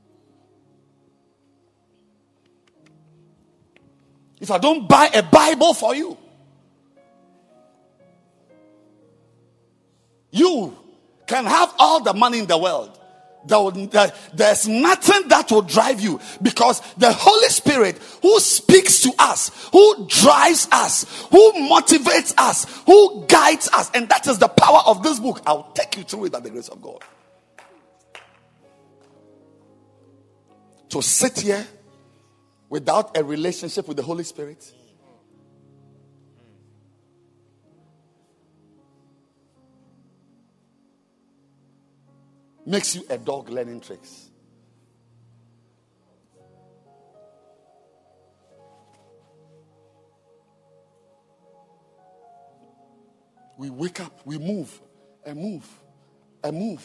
If I don't buy a Bible for you, you can have all the money in the world there's nothing that will drive you because the Holy Spirit who speaks to us, who drives us, who motivates us, who guides us, and that is the power of this book. I'll take you through it by the grace of God. To sit here without a relationship with the Holy Spirit makes you a dog learning tricks. We wake up, we move, and move, and move.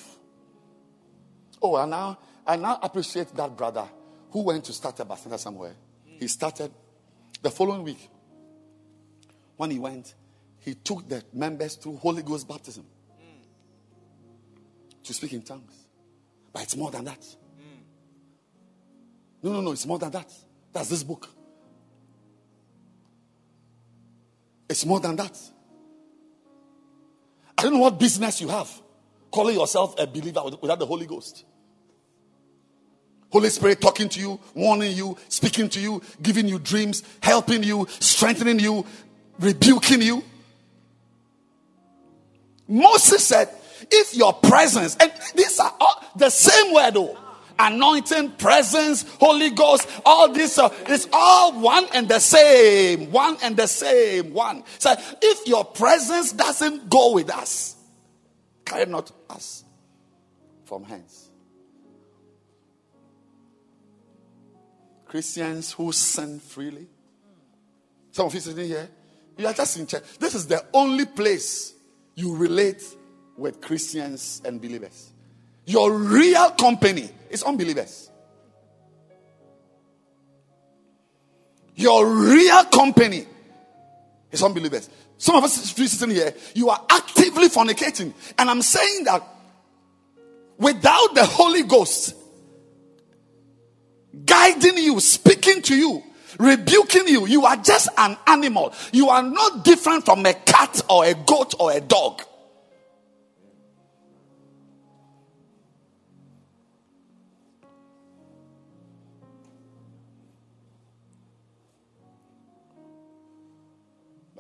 Oh, and now I now appreciate that brother who went to start a bacenta somewhere. He started the following week. When he went, he took the members through Holy Ghost baptism to speak in tongues. But it's more than that. No, no, no, it's more than that. That's this book. It's more than that. I don't know what business you have calling yourself a believer without the Holy Ghost. Holy Spirit talking to you, warning you, speaking to you, giving you dreams, helping you, strengthening you, rebuking you. Moses said, if your presence, and these are all the same word though. Anointing, presence, Holy Ghost, all this uh, is all one and the same. One and the same. One. So if your presence doesn't go with us, carry not us from hence. Christians who sin freely. Some of you sitting here, you are just in church. This is the only place you relate with Christians and believers. Your real company is unbelievers. Your real company is unbelievers. Some of us sitting here, you are actively fornicating. And I'm saying that without the Holy Ghost guiding you, speaking to you, rebuking you, you are just an animal. You are not different from a cat or a goat or a dog.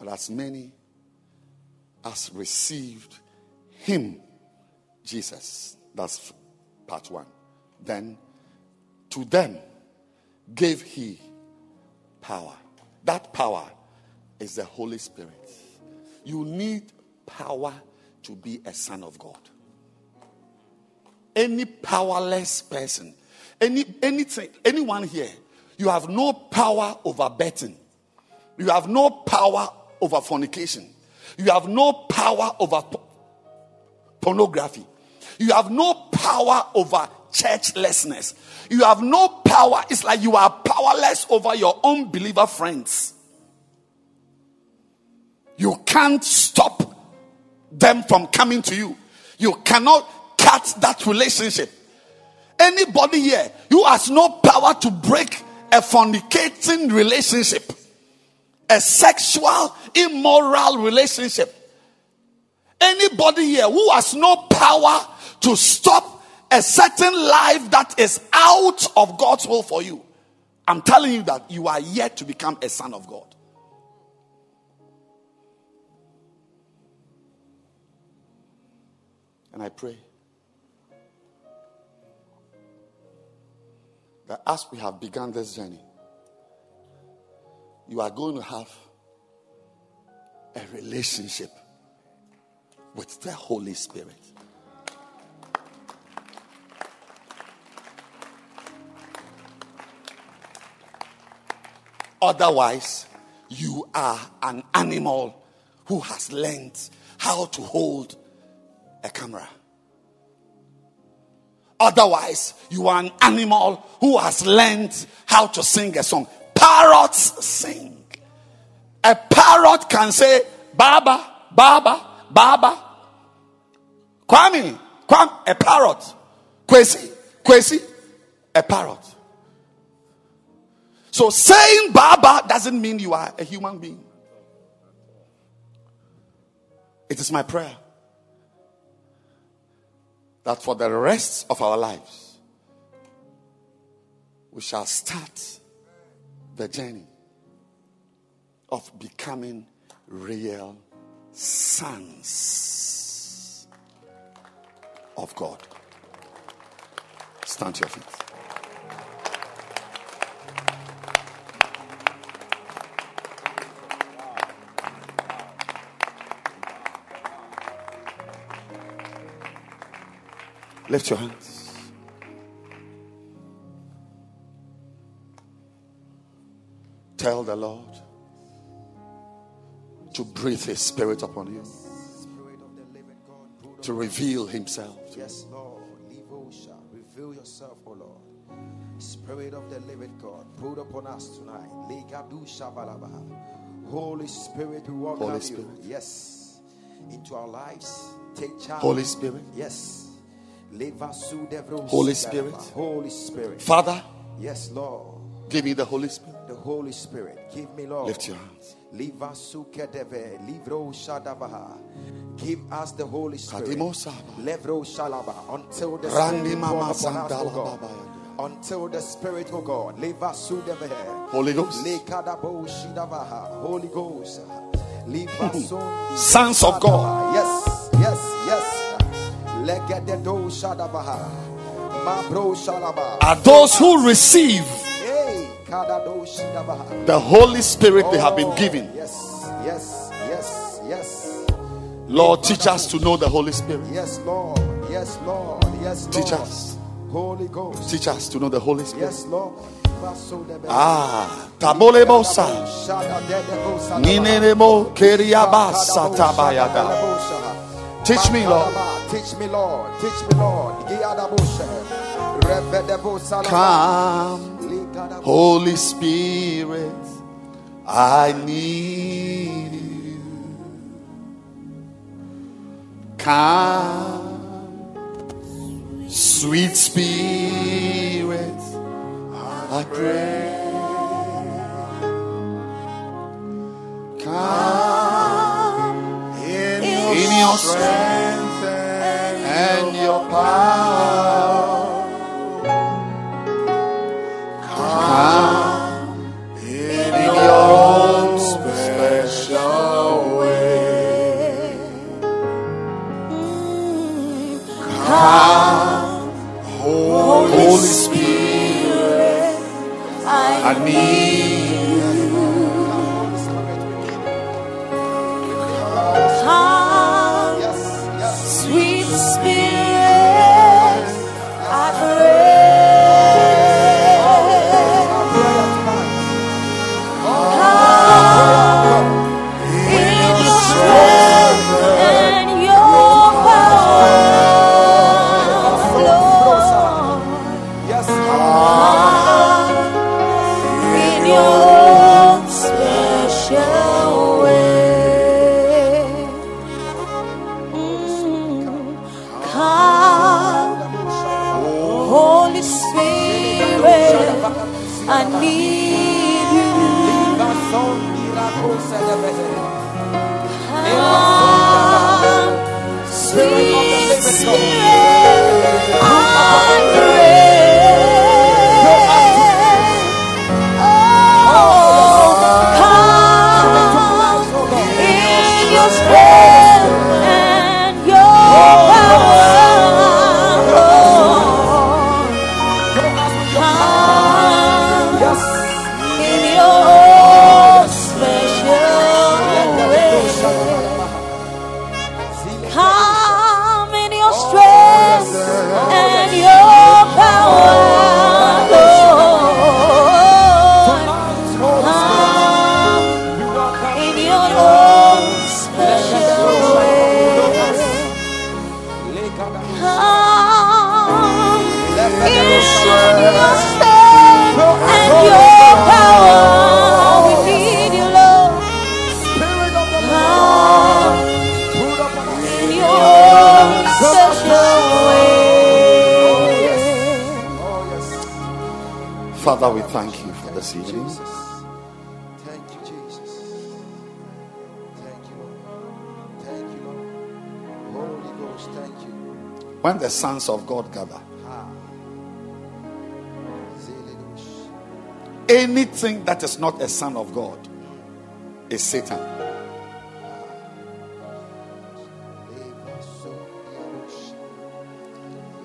But as many as received him, Jesus, that's part one, then to them gave he power. That power is the Holy Spirit. You need power to be a son of God. Any powerless person, any anything, anyone here, you have no power over betting. You have no power over fornication. You have no power over pornography. You have no power over churchlessness. You have no power. It's like you are powerless over your unbeliever friends. You can't stop them from coming to you. You cannot cut that relationship. Anybody here who has no power to break a fornicating relationship a sexual, immoral relationship. Anybody here who has no power to stop a certain life that is out of God's will for you, I'm telling you that you are yet to become a son of God. And I pray that as we have begun this journey, you are going to have a relationship with the Holy Spirit. Otherwise, you are an animal who has learned how to hold a camera. Otherwise, you are an animal who has learned how to sing a song. Parrots sing. A parrot can say, Baba, Baba, Baba. Kwame, Kwame, a parrot. Kwesi, Kwesi, a parrot. So saying Baba doesn't mean you are a human being. It is my prayer that for the rest of our lives, we shall start the journey of becoming real sons of God. Stand to your feet. Lift your hands. Tell the Lord to breathe His Spirit upon you, to reveal Himself. Yes, Lord. Reveal yourself, O Lord. Spirit of the living God, put upon us tonight. Holy Spirit, we welcome Holy you. Yes. Into our lives. Take charge. Holy Spirit. Yes. Holy. Spirit. Holy Spirit. Father, Yes, Lord. give me the Holy Spirit. The Holy Spirit. Give me, Lord. Lift your hands. Liva suke deve, livro shadavaha. Give us the Holy Spirit. Levro Shalaba. Until the Spirit Mama fall upon us, O Sandala God. Baba. Until the Spirit, O God. Holy Ghost. Holy Ghost. Hmm. Sundi Sons of God. Yes, yes, yes. Are those who receive Hey, Kadado Shidavaha. The Holy Spirit they have been Oh, given. Yes, yes, yes, yes. Lord, teach us to know the Holy Spirit. Yes, Lord. Yes, Lord. Yes, Lord. Teach us. Holy Ghost. Teach us to know the Holy Spirit. Yes, Lord. Ah, tabolebosa. Shadadedebosa. Ninenemo keriabasa tabayada. Teach me, Lord. Teach me, Lord. Teach me, Lord. Come, Holy Spirit, I need you. Come, sweet Spirit, I pray. Come in your strength and your power. Sons of God gather, anything that is not a son of God is Satan.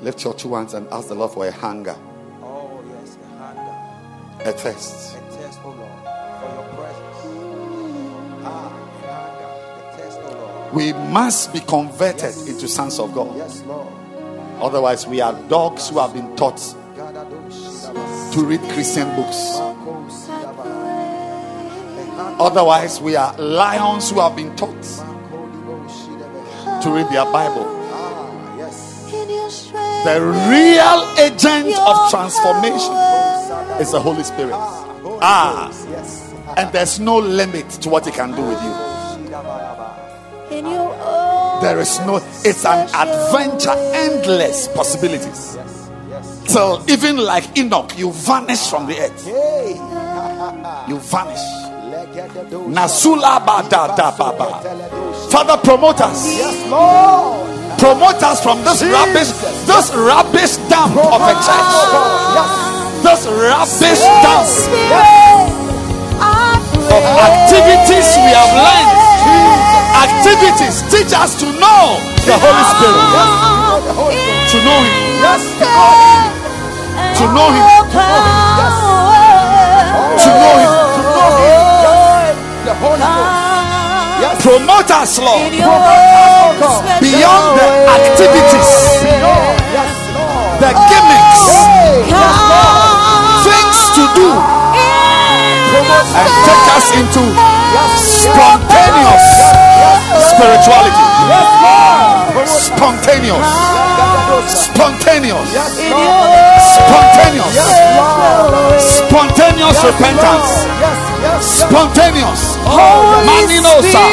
Lift your two hands and ask the Lord for a hunger, Oh, yes, the hunger. a thirst. A test, oh Lord, for your presence. Ah, the hunger, test, oh Lord. We must be converted into sons of God. Yes, Lord. Otherwise, we are dogs who have been taught to read Christian books. Otherwise, we are lions who have been taught to read their Bible. The real agent of transformation is the Holy Spirit. Ah. And there's no limit to what He can do with you. Shidabaraba. in your own There is no, it's an adventure, endless possibilities. Yes, yes. Till even like Enoch, you vanish from the earth. Hey. You vanish. Nasula bada da baba. Father, promote us. Yes, Lord. Promote us from this Jesus. rubbish, this rubbish dump of a church. Yes. This rubbish dump Spirit, of activities we have learned. Activities teach us to know the Holy Spirit. The Holy Spirit. To know Him. Yes. To know Him. To know Him. The Holy Ghost. Yes. Promote us, Lord. God. Beyond the activities, Yes, Lord. the gimmicks, Yes, Lord. things to do, and take us into spontaneous spirituality. Spontaneous. Spontaneous. Spontaneous. Spontaneous repentance. Spontaneous. Maninosa.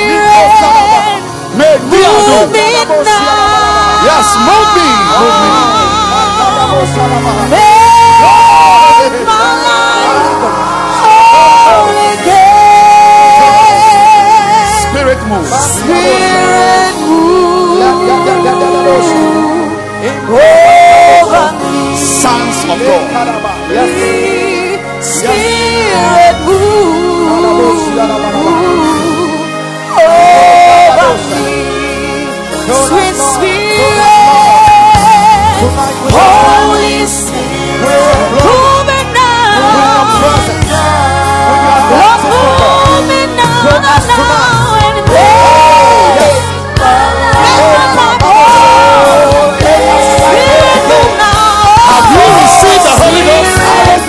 Spirit, move me now. Yes, move me. Move me. Spirit move. Spirit, move over me. Sons of God. Spirit, move over me. Sweet Spirit, Holy Spirit, move me now. Me now, Holy Ghost?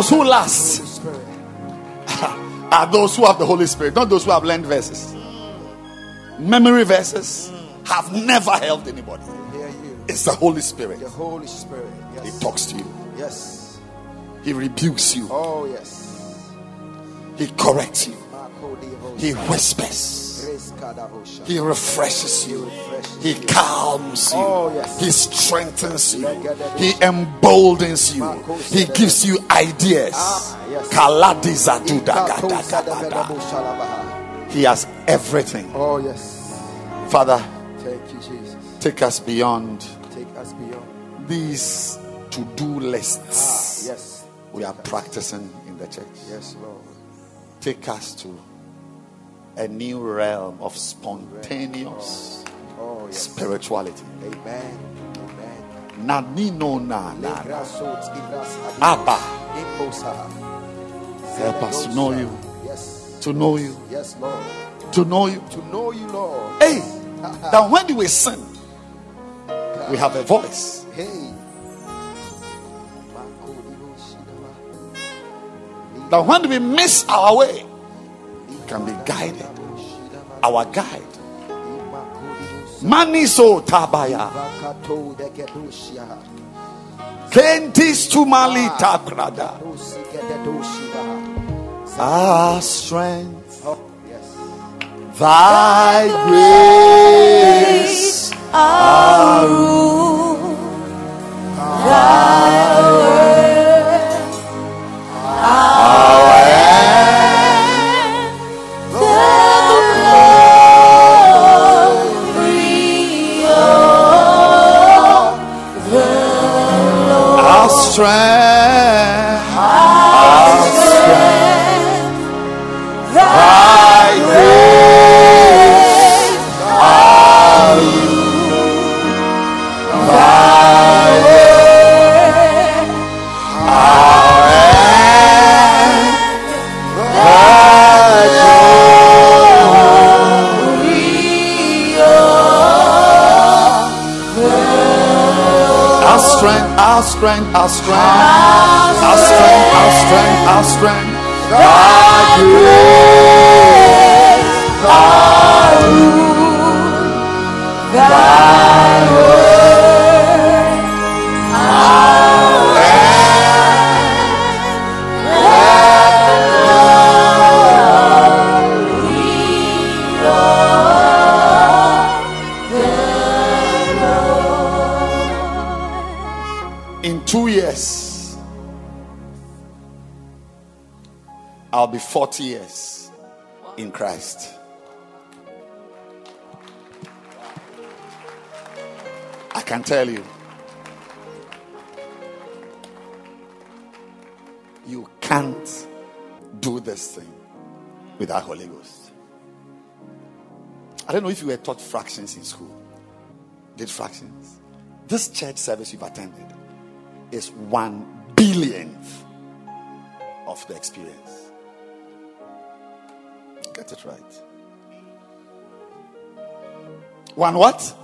Those who last are those who have the Holy Spirit, not those who have learned verses. Memory verses have never helped anybody. It's the Holy Spirit. The Holy Spirit. He talks to you, Yes. He rebukes you, Oh, yes. He corrects you, He whispers, Grace Kadabosha. He refreshes you, refreshes He calms you, Oh, yes. He strengthens you, He emboldens you, He gives you ideas. He has everything. Oh, yes. Father, Thank you, Jesus. take us beyond Take us beyond. these to do Ah, lists yes. we are practicing in the church. Yes, Lord. Take us to a new realm of spontaneous Oh, oh yes. spirituality. Amen. Amen. Nanino na na. Legrasot, Igras, Adi- Abba, help us to know you, Yes. to know you, Yes, Lord. to know you. To know you, Lord. Hey, that when we sing, we have a voice. Hey. Marco Devo Shidaba. That when we miss our way, can be guided. Our guide. Maniso tabaya. Kentis prada. Dosigededoshiba. Our strength, thy grace. Our rule, thy word, our Our strength, our strength, our strength, our strength, our strength. Thy grace, thy rule, thy word, In two years, I'll be 40 years in Christ. I can tell you. You can't do this thing without Holy Ghost. I don't know if you were taught fractions in school. Did fractions? This church service you've attended is one billionth of the experience. Get it right. One what?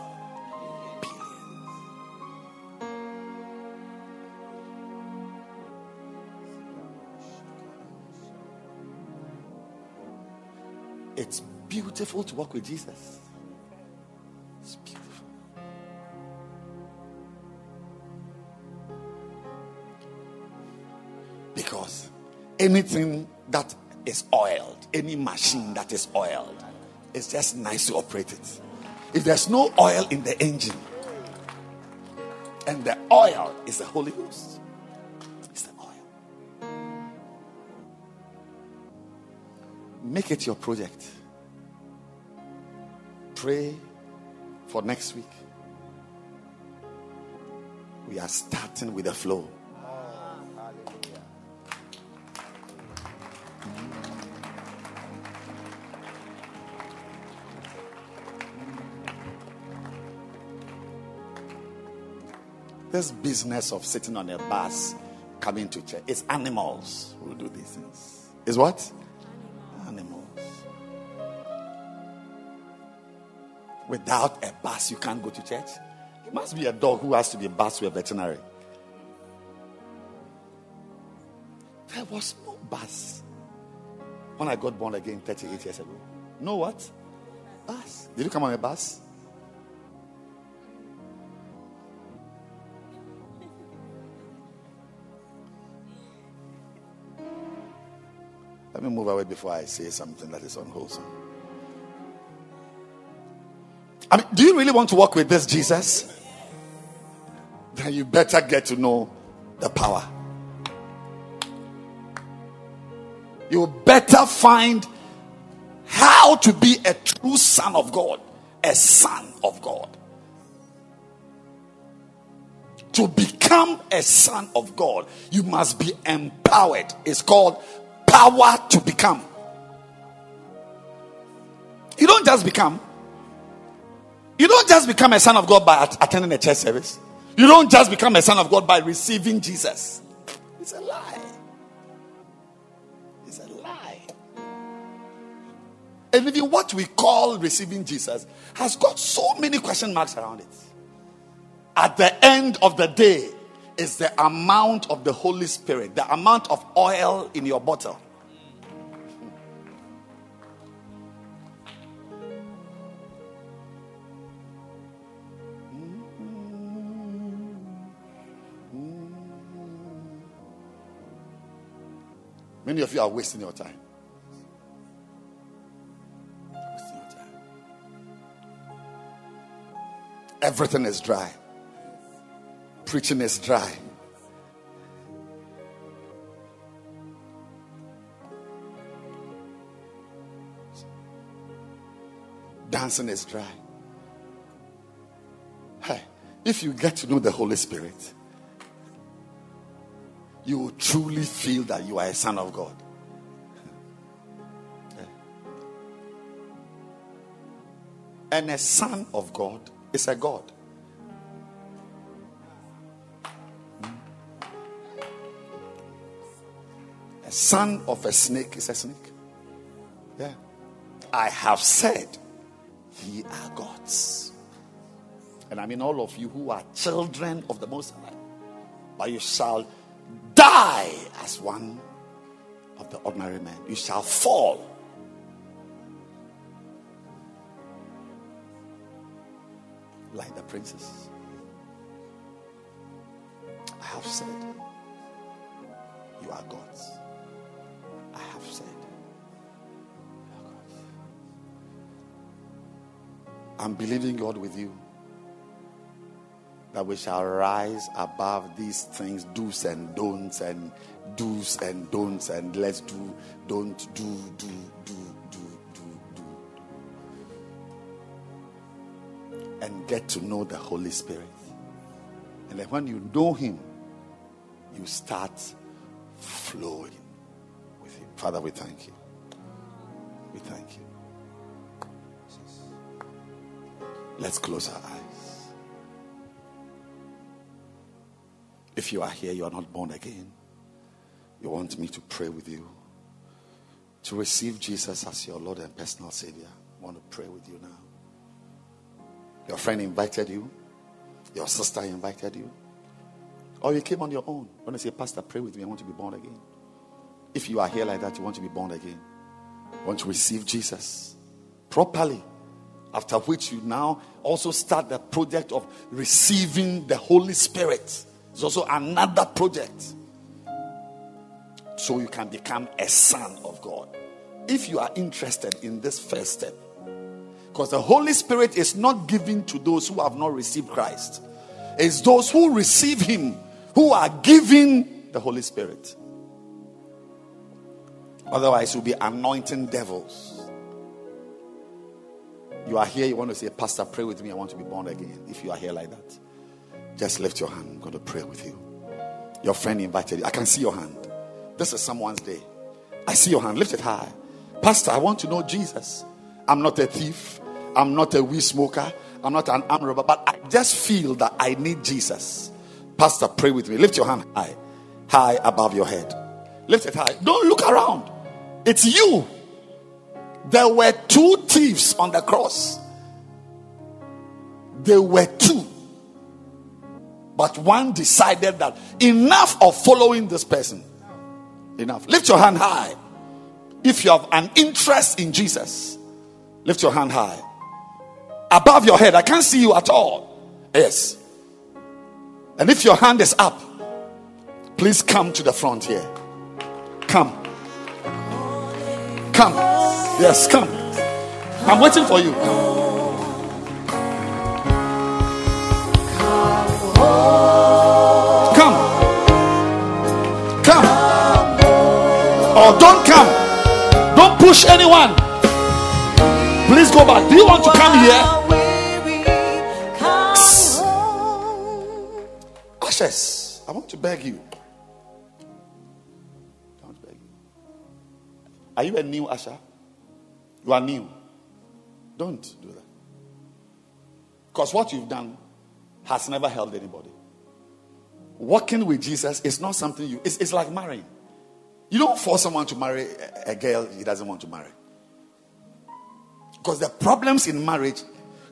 It's beautiful to walk with Jesus. It's beautiful. Anything that is oiled, any machine that is oiled, it's just nice to operate it. If there's no oil in the engine, and the oil is the Holy Ghost, it's the oil. Make it your project. Pray for next week. We are starting with the flow. This business of sitting on a bus, coming to church, it's animals who do these things. Is what? Animals. Without a bus, you can't go to church. It must be a dog who has to be a bus to a veterinary. There was no bus when I got born again 38 years ago. No what? Bus. Did you come on a bus? Let me move away before I say something that is unwholesome. I mean, do you really want to walk with this Jesus? Then you better get to know the power. You better find how to be a true son of God, a son of God. To become a son of God, you must be empowered. It's called power to become. You don't just become. You don't just become a son of God by at- attending a church service. You don't just become a son of God by receiving Jesus. It's a lie. It's a lie. And even what we call receiving Jesus has got so many question marks around it. At the end of the day, is the amount of the Holy Spirit, the amount of oil in your bottle. Many of you are wasting your time. Wasting your time. Everything is dry. Preaching is dry. Dancing is dry. Hey, if you get to know the Holy Spirit, you will truly feel that you are a son of God. And a son of God is a God. A son of a snake is a snake. Yeah. I have said, ye are gods. And I mean all of you who are children of the Most High. but you shall die as one of the ordinary men. You shall fall. Like the princess. I have said, You are God's. I have said. I'm believing God with you that we shall rise above these things, do's and don'ts, and do's and don'ts, and let's do, don't do, do, do, do, do, do. And get to know the Holy Spirit. And then when you know Him, you start flowing. Father, we thank you. We thank you. Let's close our eyes. If you are here, you are not born again. You want me to pray with you. To receive Jesus as your Lord and personal Savior. I want to pray with you now. Your friend invited you. Your sister invited you. Or you came on your own. Want to say, Pastor, pray with me. I want to be born again. If you are here like that, you want to be born again. Want to receive Jesus properly. After which you now also start the project of receiving the Holy Spirit. It's also another project. So you can become a son of God. If you are interested in this first step, because the Holy Spirit is not given to those who have not received Christ, it's those who receive Him who are given the Holy Spirit. Otherwise, you'll be anointing devils. You are here, you want to say, Pastor, pray with me. I want to be born again. If you are here like that. Just lift your hand. I'm going to pray with you. Your friend invited you. I can see your hand. This is someone's day. I see your hand. Lift it high. Pastor, I want to know Jesus. I'm not a thief. I'm not a weed smoker. I'm not an arm robber. But I just feel that I need Jesus. Pastor, pray with me. Lift your hand high. High above your head. Lift it high. Don't look around. It's you. There were two thieves on the cross. There were two. But one decided that enough of following this person. Enough. Lift your hand high. If you have an interest in Jesus, lift your hand high. Above your head, I can't see you at all. Yes. And if your hand is up, please come to the front here. Come. Come. Yes, come. I'm waiting for you. Come. Come. Or don't come. Don't push anyone. Please go back. Do you want to come here? Ashes, I want to beg you. Are you a new usher? You are new. Don't do that. Because what you've done has never held anybody. Walking with Jesus is not something you, it's, it's like marrying. You don't force someone to marry a, a girl he doesn't want to marry. Because the problems in marriage,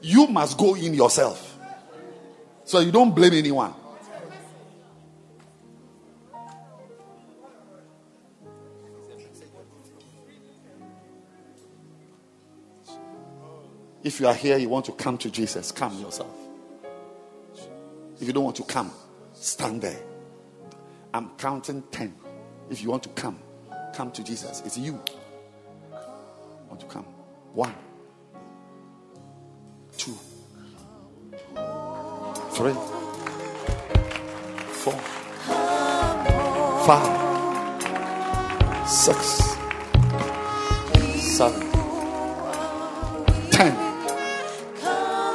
you must go in yourself. So you don't blame anyone. If you are here, you want to come to Jesus, come yourself. If you don't want to come, stand there. I'm counting 10. If you want to come, come to Jesus. It's you. Want to come? One, two, three, four, five, six, seven,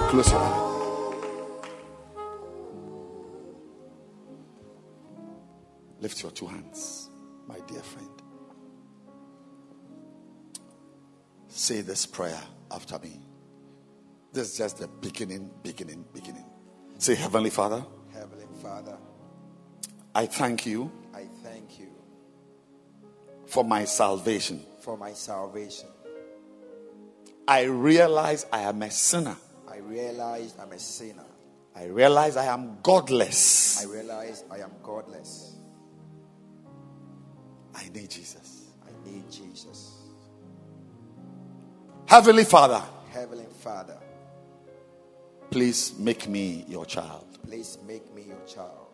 Close your eyes. Lift your two hands, my dear friend. Say this prayer after me. This is just the beginning, beginning, beginning. Say, Heavenly Father, Heavenly Father, I thank you I thank you for my salvation. for my salvation. I realize I am a sinner. I realize I'm a sinner. I realize I am godless. I realize I am godless. I need Jesus. I need Jesus. Heavenly Father, Heavenly Father, please make me your child. please make me your child.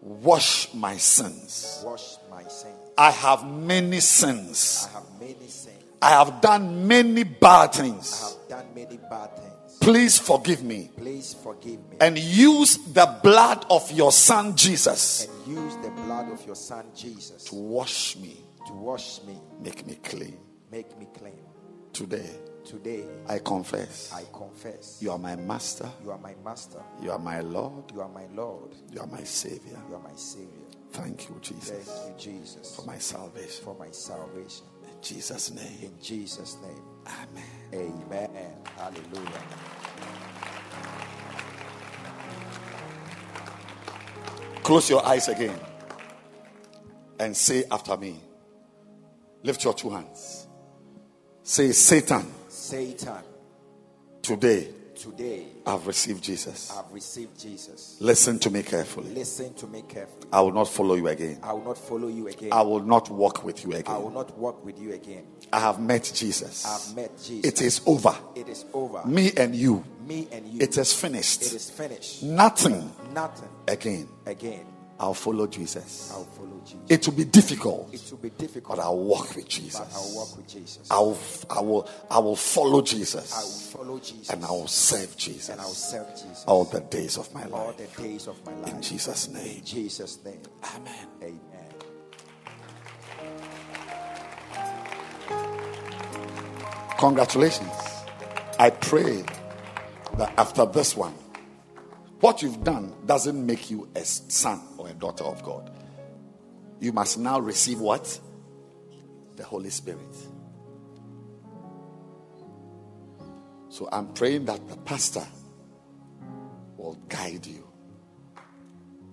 Wash my sins. Wash my sins. I have many sins. I have many sins. I have done many bad things. I have done many bad things. Please forgive me Please forgive me and use the blood of your son Jesus and use the blood of your son Jesus to wash me, to wash me, make me clean. make me clean. Today, Today, I confess I confess you are my master, you are my master, you are my Lord, you are my Lord, you are my Savior. you are my Savior. Thank you, Jesus. Thank you, Jesus, for my salvation. for my salvation. In Jesus' name, In Jesus' name, Amen. amen. Hallelujah. Close your eyes again and say after me. Lift your two hands. Say, Satan, Satan, today today I've received Jesus. I've received Jesus. Listen to me carefully. Listen to me carefully. I will not follow you again. I will not follow you again. I will not walk with you again. I will not walk with you again. I have met Jesus. I've met Jesus. It is over. It is over. Me and you. Me and you. It is finished. It is finished. Nothing Nothing again. again. I'll follow Jesus. I'll follow Jesus. It will be difficult, It will be difficult, but I'll walk with but I'll Jesus. walk with Jesus. I will, I will, I will follow Jesus. I will Jesus follow Jesus. and I will serve Jesus. and I'll serve Jesus all the days of my life. all the days of my life. In Jesus' name. In Jesus' name. Amen. Amen. Congratulations. I pray that after this one, what you've done doesn't make you a son or a daughter of God. You must now receive what? The Holy Spirit. So I'm praying that the pastor will guide you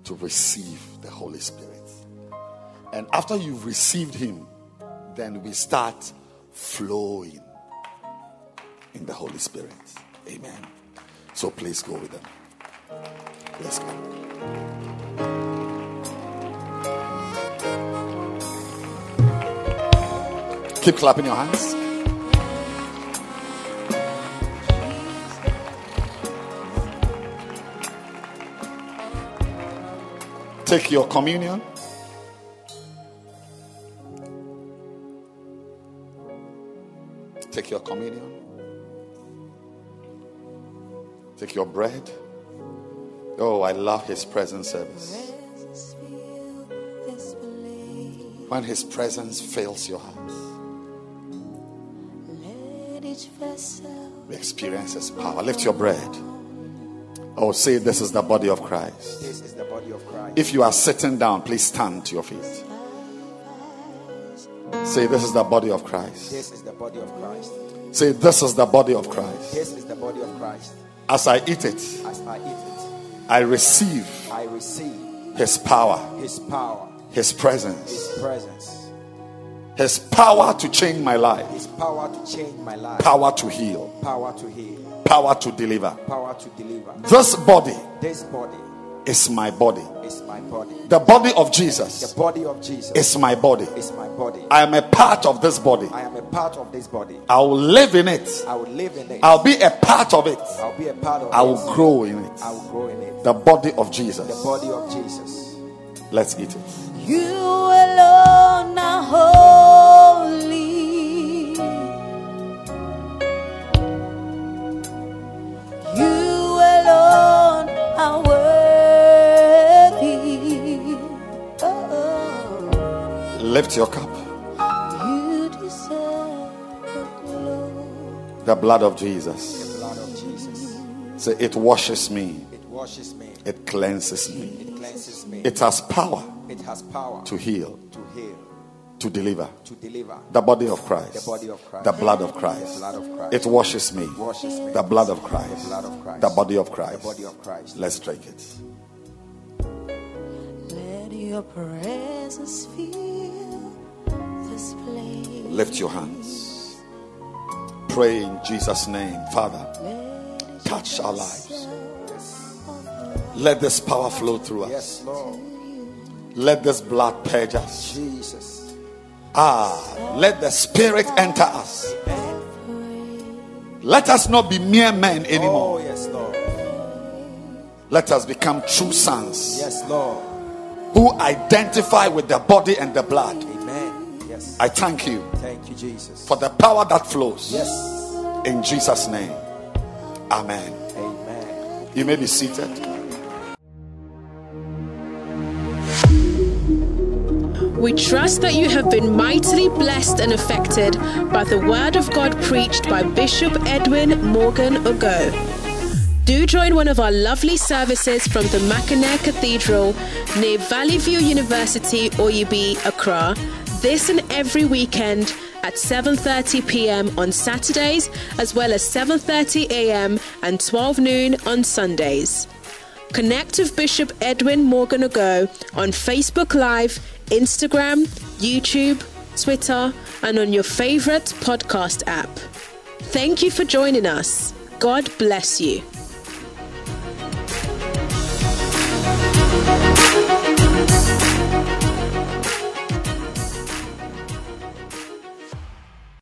to receive the Holy Spirit. And after you've received Him, then we start flowing in the Holy Spirit. Amen. So please go with them. Let's go. Keep clapping your hands. Take your communion. Take your communion. Take your bread. Oh, I love his presence service. When his presence fills your heart, we experience his power. Lift your bread. Oh, say this is the body of Christ. This is the body of Christ. If you are sitting down, please stand to your feet. Say this is the body of Christ. This is the body of Christ. Say this is the body of Christ. This is the body of Christ. As I eat it, As I eat it, I receive I receive his power, His power, his presence, His presence, his power to change my life, His power to change my life, power to heal, power to heal, power to deliver. power to deliver. This body This body is my body. is my body. The body of Jesus. The body of Jesus is my body. is my body. I am a part of this body. I am a part of this body. I will live in it. I will live in it. I'll be a part of it. I'll be a part of it. I it. will grow in it. I will grow in it. The body of Jesus. The body of Jesus. Let's eat it. You alone are holy. You alone are worthy. Lift your cup. the blood of Jesus. Say, it washes me. It washes me. It cleanses me. It cleanses me. It has power It has power to heal, to heal, to deliver. to deliver. The body of Christ. The body of Christ. The blood of Christ. The blood of Christ. It washes me. washes me. The blood of Christ. The blood of Christ. The body of Christ. The body of Christ. Let's drink it. Let your presence place. Lift your hands. Pray in Jesus' name. Father, touch our lives. Let this power flow through us. Yes, Lord. Let this blood purge us. Jesus. Ah, let the spirit enter us. Let us not be mere men Oh, anymore. yes, Lord. Let us become true sons Yes, Lord. who identify with the body and the blood. Amen. Yes. I thank you Thank you, Jesus. for the power that flows. Yes. In Jesus' name. Amen. Amen. You may be seated. We trust that you have been mightily blessed and affected by the word of God preached by Bishop Edwin Morgan Ogo. Do join one of our lovely services from the Mackinac Cathedral near Valley View University, Oyibi, Accra, this and every weekend at 7:30 p.m. on Saturdays as well as 7:30 a.m. and 12 noon on Sundays. Connect with Bishop Edwin Morgan Ago on Facebook Live, Instagram, YouTube, Twitter, and on your favorite podcast app. Thank you for joining us. God bless you.